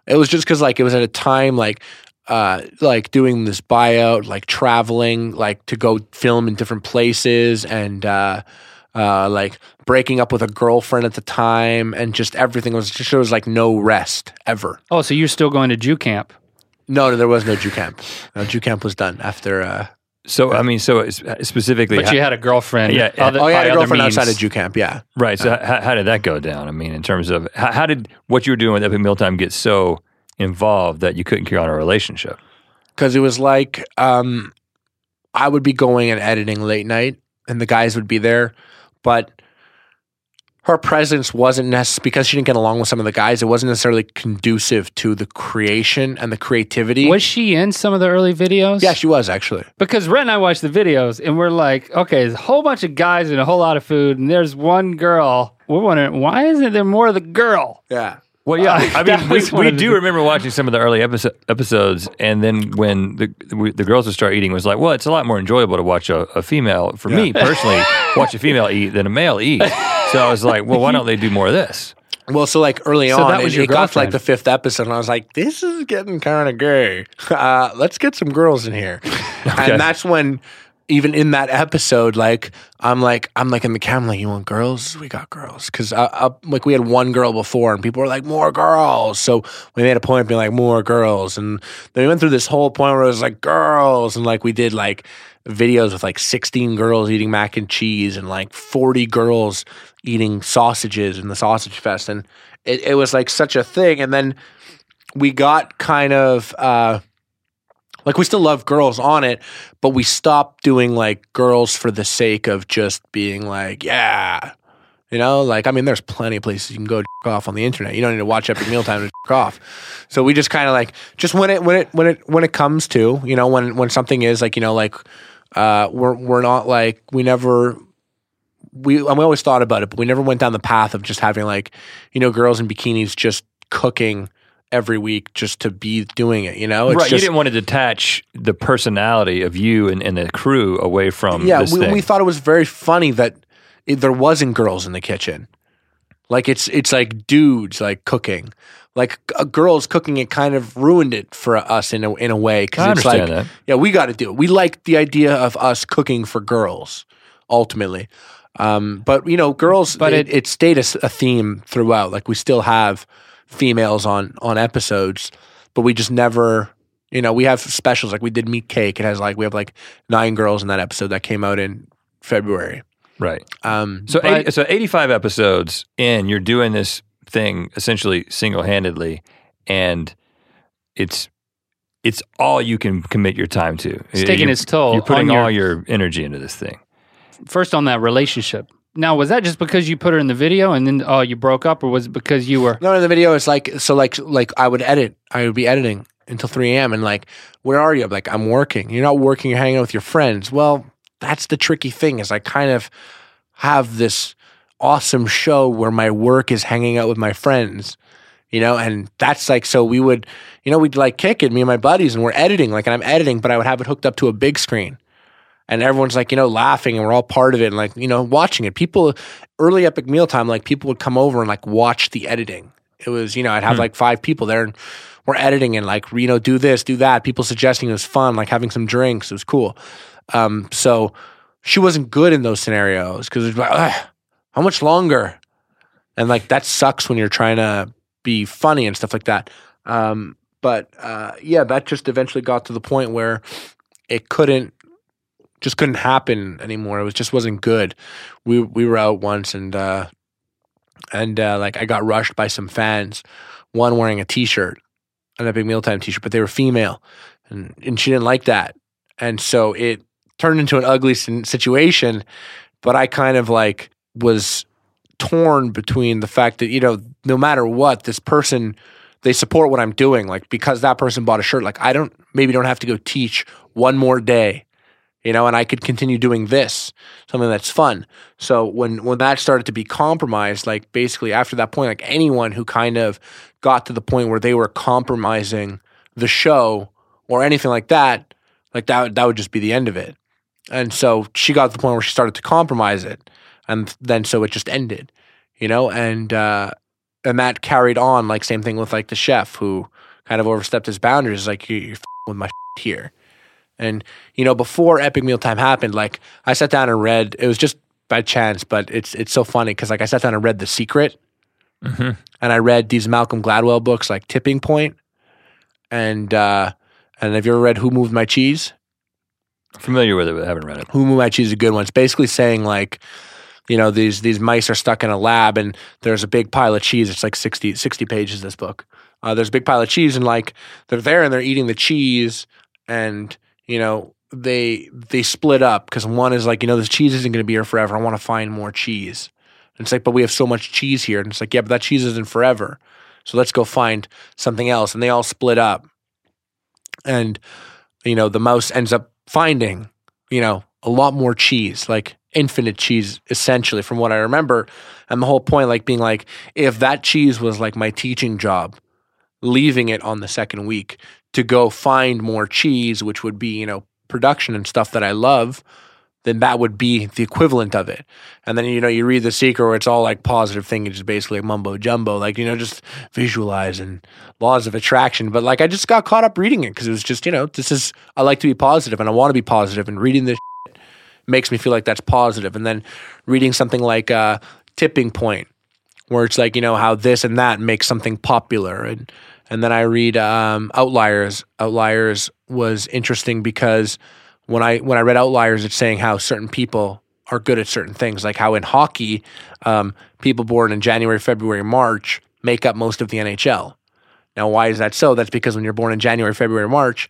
S3: It was just because like it was at a time like uh like doing this buyout, like traveling, like to go film in different places and uh uh like breaking up with a girlfriend at the time and just everything was just there was like no rest ever.
S1: oh, so you're still going to Jew camp?
S3: No, no there was no Jew camp. No, Jew camp was done after uh
S2: So, I mean, so specifically,
S1: But you had a girlfriend.
S2: Yeah, yeah.
S1: other-
S3: Oh, I had a girlfriend
S1: means.
S3: outside of Jew camp, yeah.
S2: right. So, how, how did that go down? I mean, in terms of how, how did what you were doing with Epic Mealtime get so involved that you couldn't carry on a relationship?
S3: because it was like um, I would be going and editing late night, and the guys would be there, but her presence wasn't necessarily because she didn't get along with some of the guys. It wasn't necessarily conducive to the creation and the creativity.
S1: Was she in some of the early videos?
S3: yeah, she was actually.
S1: Because Rhett and I watched the videos and we're like, okay, there's a whole bunch of guys and a whole lot of food, and there's one girl. We're wondering, why isn't there more of the girl?
S3: Yeah,
S2: Well, yeah, I mean, we, we
S1: of the-
S2: do remember watching some of the early episo- episodes, and then when the we, the girls would start eating, it was like, well, it's a lot more enjoyable to watch a, a female, for me personally, watch a female eat than a male eat. So I was like, well, why don't they do more of this?
S3: Well, so like early
S1: So
S3: on,
S1: that was
S3: it,
S1: your
S3: it got to like the fifth episode, and I was like, "This is getting kind of gay. Uh, let's get some girls in here." And that's when, even in that episode, like I'm like I'm like in the camera, like, "You want girls? We got girls." Because uh, uh, like we had one girl before, and people were like, "More girls." So we made a point of being like, "More girls," and then we went through this whole point where it was like girls, and like we did like videos with like 16 girls eating mac and cheese and like 40 girls eating sausages in the sausage fest and it, it was like such a thing and then we got kind of uh like we still love girls on it but we stopped doing like girls for the sake of just being like yeah. You know like i mean there's plenty of places you can go off on the internet. You don't need to watch epic mealtime to jerk off. So we just kind of like just when it when it when it when it comes to you know when when something is like you know like uh we're we're not like we never we we always thought about it, but we never went down the path of just having like, you know, girls in bikinis just cooking every week just to be doing it. You know, It's
S2: right. you didn't want to detach the personality of you and, and the crew away from
S3: yeah, we, we thought it was very funny that it, there wasn't girls in the kitchen. Like it's it's like dudes like cooking. Like uh, girls cooking it kind of ruined it for us in a in a way because it's like
S2: that.
S3: yeah we got to do it. We like the idea of us cooking for girls ultimately. Um, but you know, girls.
S1: But
S3: it,
S1: it-
S3: it, stayed a theme throughout. Like we still have females on on episodes, but we just never. You know, we have specials like we did Meat Cake. It has like we have like nine girls in that episode that came out in February.
S2: Right.
S3: Um,
S2: So,
S1: But-
S2: 80, so 85 episodes in, you're doing this thing essentially single handedly, and it's it's all you can commit your time to.
S1: It's taking
S2: You're-
S1: its toll
S2: You're putting
S1: your-
S2: all your energy into this thing.
S1: First on that relationship. Now, was that just because you put her in the video and then oh you broke up, or was it because you were
S3: No, in the video, it's like so. Like, like I would edit. I would be editing until three a.m. and like, where are you? I'm like, I'm working. You're not working. You're hanging out with your friends. Well, that's the tricky thing. Is I kind of have this awesome show where my work is hanging out with my friends. You know, and that's like so we would, you know, we'd like kick it, me and my buddies, and we're editing. Like, and I'm editing, but I would have it hooked up to a big screen and everyone's like you know laughing and we're all part of it and like you know watching it. People early epic mealtime like people would come over and like watch the editing. It was you know i'd have like five people there and we're editing and like you know do this do that. People suggesting it was fun like having some drinks. It was cool. Um so she wasn't good in those scenarios because it's like, "Ugh, how much longer? And like that sucks when you're trying to be funny and stuff like that. Um, but uh, yeah, that just eventually got to the point where it couldn't just couldn't happen anymore. It was just wasn't good. We we were out once and uh, and uh, like I got rushed by some fans. One wearing a T-shirt, an Epic Mealtime T-shirt, but they were female, and and she didn't like that, and so it turned into an ugly situation. But I kind of like was torn between the fact that you know no matter what this person they support what I'm doing like because that person bought a shirt like I don't maybe don't have to go teach one more day you know and I could continue doing this something that's fun. So when when that started to be compromised like basically after that point like anyone who kind of got to the point where they were compromising the show or anything like that like that that would just be the end of it. And so she got to the point where she started to compromise it and then so it just ended you know? And uh and that carried on like same thing with like the chef who kind of overstepped his boundaries like you- you're f***ing with my here and you know before epic mealtime happened like i sat down and read it was just by chance but it's it's so funny because like i sat down and read the secret
S2: Mhm.
S3: and i read these malcolm gladwell books like tipping point and uh and have you ever read who moved my cheese
S2: Familiar with it, but haven't read it.
S3: Who Moved My Cheese is a good one. It's basically saying like, you know, these these mice are stuck in a lab and there's a big pile of cheese. It's like 60, 60 pages, this book. Uh, there's a big pile of cheese and like they're there and they're eating the cheese and, you know, they they split up because one is like, you know, this cheese isn't going to be here forever. I want to find more cheese. And it's like, but we have so much cheese here. And it's like, yeah, but that cheese isn't forever. So let's go find something else. And they all split up. And, you know, the mouse ends up finding, you know, a lot more cheese, like infinite cheese, essentially, from what I remember. And the whole point, like being like, if that cheese was like my teaching job, leaving it on the second week to go find more cheese, which would be, you know, production and stuff that I love, then that would be the equivalent of it. And then, you know, you read The Secret where it's all like positive thing, it's just basically like mumbo jumbo, like, you know, just visualize and laws of attraction. But like, I just got caught up reading it because it was just, you know, this is, I like to be positive and I want to be positive, and reading this makes me feel like that's positive. And then reading something like uh, Tipping Point, where it's like, you know, how this and that makes something popular. And, and then I read um, Outliers. Outliers was interesting because when I when I read Outliers, it's saying how certain people are good at certain things, like how in hockey, um, people born in January, February, March make up most of the NHL. Now, why is that so? That's because when you're born in January, February, March,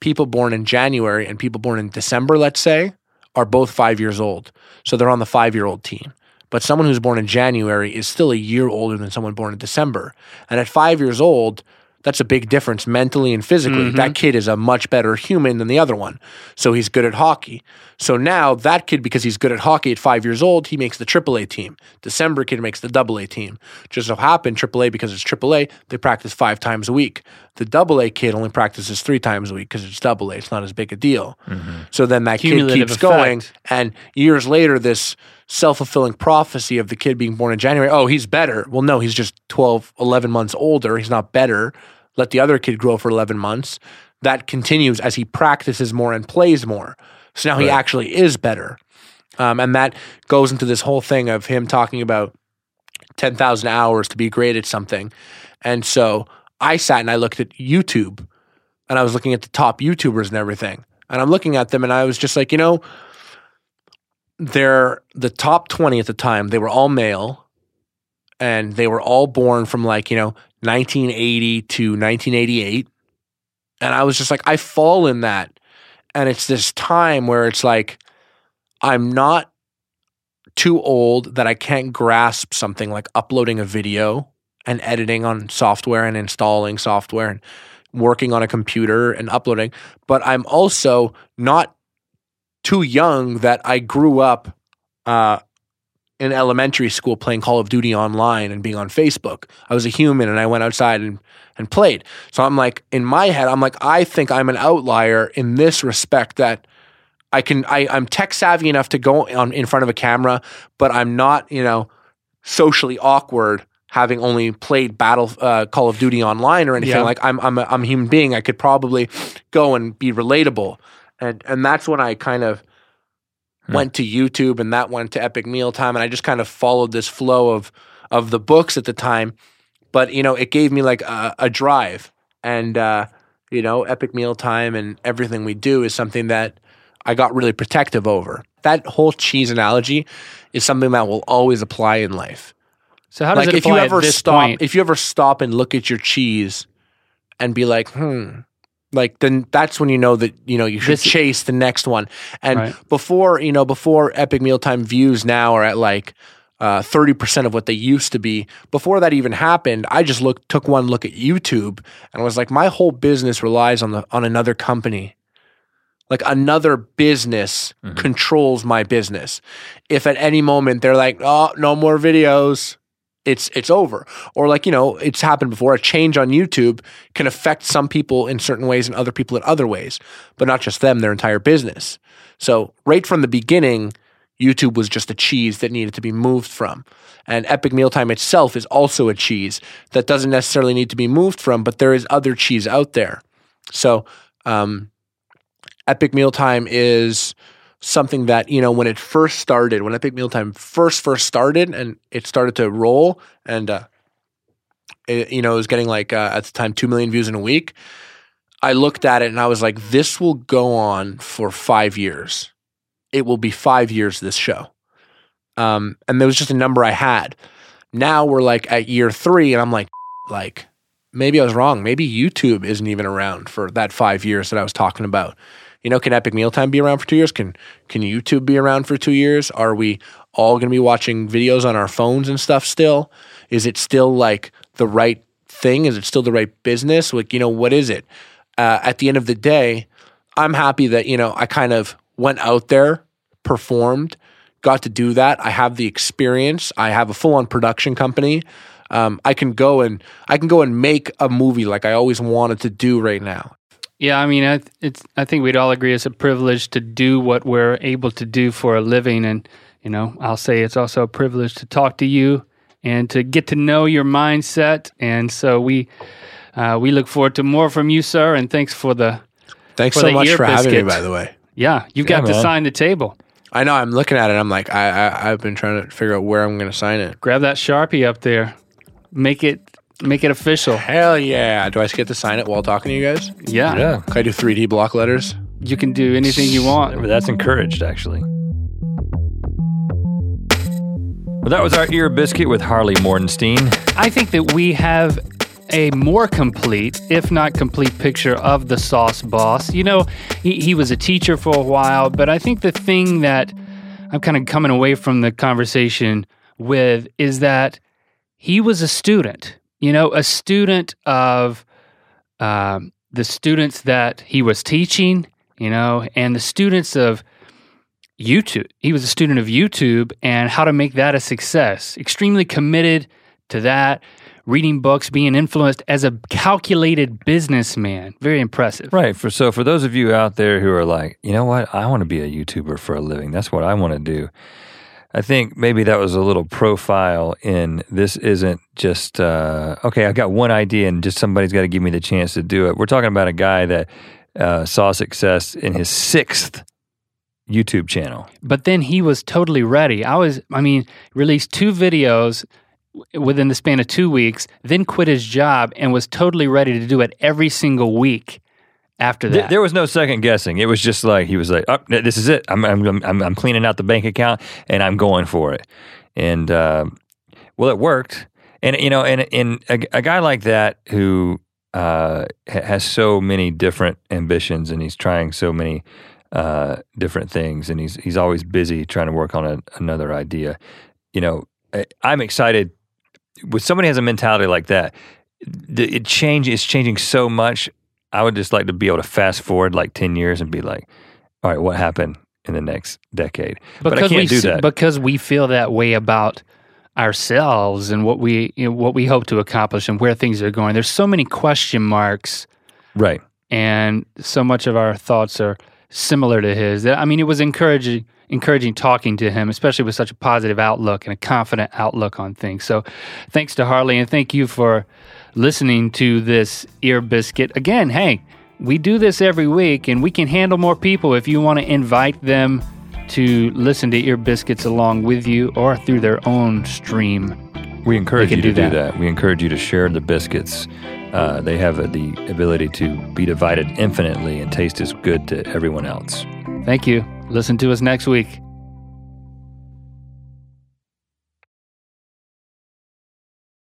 S3: people born in January and people born in December, let's say, are both five years old. So they're on the five year old team. But someone who's born in January is still a year older than someone born in December. And at five years old, that's a big difference mentally and physically. Mm-hmm. That kid is a much better human than the other one. So he's good at hockey. So now that kid, because he's good at hockey at five years old, he makes the AAA team. December kid makes the AA team. Just so happened, AAA, because it's AAA, they practice five times a week. The AA kid only practices three times a week because it's AA. It's not as big a deal. Mm-hmm. So then that kid
S1: Cumulative
S3: keeps going. And years later, this self fulfilling prophecy of the kid being born in January, oh, he's better. Well, no, he's just 12, 11 months older. He's not better. Let the other kid grow for 11 months. That continues as he practices more and plays more. So now he actually is better. Um, and that goes into this whole thing of him talking about 10,000 hours to be great at something. And so I sat and I looked at YouTube and I was looking at the top YouTubers and everything. And I'm looking at them and I was just like, you know, they're the top 20 at the time. They were all male and they were all born from like, you know, 1980 to 1988. And I was just like, I fall in that. And it's this time where it's like, I'm not too old that I can't grasp something like uploading a video and editing on software and installing software and working on a computer and uploading. But I'm also not too young that I grew up uh, in elementary school playing Call of Duty online and being on Facebook. I was a human and I went outside and, and played. So I'm like, in my head, I'm like, I think I'm an outlier in this respect that I can, I, I'm tech savvy enough to go on in front of a camera, but I'm not, you know, socially awkward having only played battle uh, Call of Duty online or anything.
S1: Yeah.
S3: Like I'm, I'm, a, I'm a human being. I could probably go and be relatable. And, and that's when I kind of went to YouTube, and that went to Epic Mealtime, and I just kind of followed this flow of of the books at the time. But you know, it gave me like a, a drive, and uh, you know, Epic Mealtime and everything we do is something that I got really protective over. That whole cheese analogy is something that will always apply in life.
S1: So how does
S3: like
S1: it
S3: if you ever
S1: at this
S3: stop,
S1: point?
S3: if you ever stop and look at your cheese and be like, hmm, like then that's when you know that you know you should
S1: This-
S3: chase the next one. And
S1: Right.
S3: before you know, before Epic Mealtime views now are at like uh, thirty percent of what they used to be. Before that even happened, I just looked took one look at YouTube and was like, my whole business relies on the on another company. Like another business controls my business. If at any moment they're like, "Oh, no more videos," it's it's over. Or like you know, it's happened before. A change on YouTube can affect some people in certain ways and other people in other ways, but not just them, their entire business. So right from the beginning, YouTube was just a cheese that needed to be moved from. And Epic Mealtime itself is also a cheese that doesn't necessarily need to be moved from, but there is other cheese out there. So um, Epic Mealtime is something that you know when it first started, when Epic Mealtime first first started, and it started to roll, and uh, it, you know it was getting like uh, at the time two million views in a week. I looked at it and I was like, this will go on for five years. It will be five years. This show, um, and there was just a number I had. Now we're like at year three, and I'm like, like maybe I was wrong. Maybe YouTube isn't even around for that five years that I was talking about. You know, can Epic Mealtime be around for two years? Can can YouTube be around for two years? Are we all going to be watching videos on our phones and stuff still? Is it still like the right thing? Is it still the right business? Like, you know, what is it? Uh, at the end of the day, I'm happy that, you know, I kind of went out there, performed, got to do that. I have the experience. I have a full on production company. Um, I can go and I can go and make a movie like I always wanted to do right now.
S1: Yeah, I mean, I, it's. I think we'd all agree it's a privilege to do what we're able to do for a living, and you know, I'll say it's also a privilege to talk to you and to get to know your mindset. And so we uh, we look forward to more from you, sir. And thanks for the
S3: Thanks
S1: For
S3: so
S1: the
S3: much
S1: ear
S3: for having me, by the way.
S1: yeah. You've
S2: Yeah,
S1: got to sign the table.
S3: I know. I'm looking at it. I'm like, I, I I've been trying to figure out where I'm going to sign it.
S1: Grab that sharpie up there. Make it make it official.
S3: Hell yeah! Do I get to sign it while talking to you guys?
S1: Yeah,
S2: Yeah.
S3: Can I do 3D block letters?
S1: you can do anything you want.
S2: That's encouraged, actually. Well, that was our ear biscuit with Harley Morenstein.
S1: I think that we have a more complete, if not complete, picture of the Sauce Boss. You know, he, he was a teacher for a while, but I think the thing that I'm kind of coming away from the conversation with is that he was a student, you know, a student of um, the students that he was teaching, you know, and the students of YouTube. He was a student of YouTube and how to make that a success. Extremely committed to that, reading books, being influenced as a calculated businessman. Very impressive.
S2: Right. For so for those of you out there who are like, you know what, I want to be a YouTuber for a living. That's what I want to do. I think maybe that was a little profile in this isn't just uh, okay. I got one idea and just somebody's got to give me the chance to do it. We're talking about a guy that uh, saw success in his sixth YouTube channel.
S1: But then he was totally ready. I was, I mean, released two videos within the span of two weeks, then quit his job and was totally ready to do it every single week after
S2: Th-
S1: that.
S2: there was no second guessing. It was just like he was like, "Oh, this is it. I'm I'm I'm, I'm cleaning out the bank account and I'm going for it." And uh, well, it worked. And you know, and and a, a guy like that who uh, has so many different ambitions and he's trying so many uh, different things and he's he's always busy trying to work on a, another idea. You know, I, I'm excited with somebody has a mentality like that. The, it change is changing so much. I would just like to be able to fast forward like 10 years and be like, all right, what happened in the next decade? but I can't
S1: we,
S2: do that.
S1: because we feel that way about ourselves and what we you know, what we hope to accomplish and where things are going. There's so many question marks,
S2: right.
S1: and so much of our thoughts are similar to his. I mean, it was encouraging encouraging talking to him, especially with such a positive outlook and a confident outlook on things. So, thanks to Harley, and thank you for listening to this ear biscuit again. Hey, we do this every week, and we can handle more people if you want to invite them to listen to Ear Biscuits along with you or through their own stream.
S2: We encourage you to
S1: do
S2: do
S1: that.
S2: that. We encourage you to share the biscuits. Uh, they have uh, the ability to be divided infinitely and taste as good to everyone else.
S1: Thank you. Listen to us next week.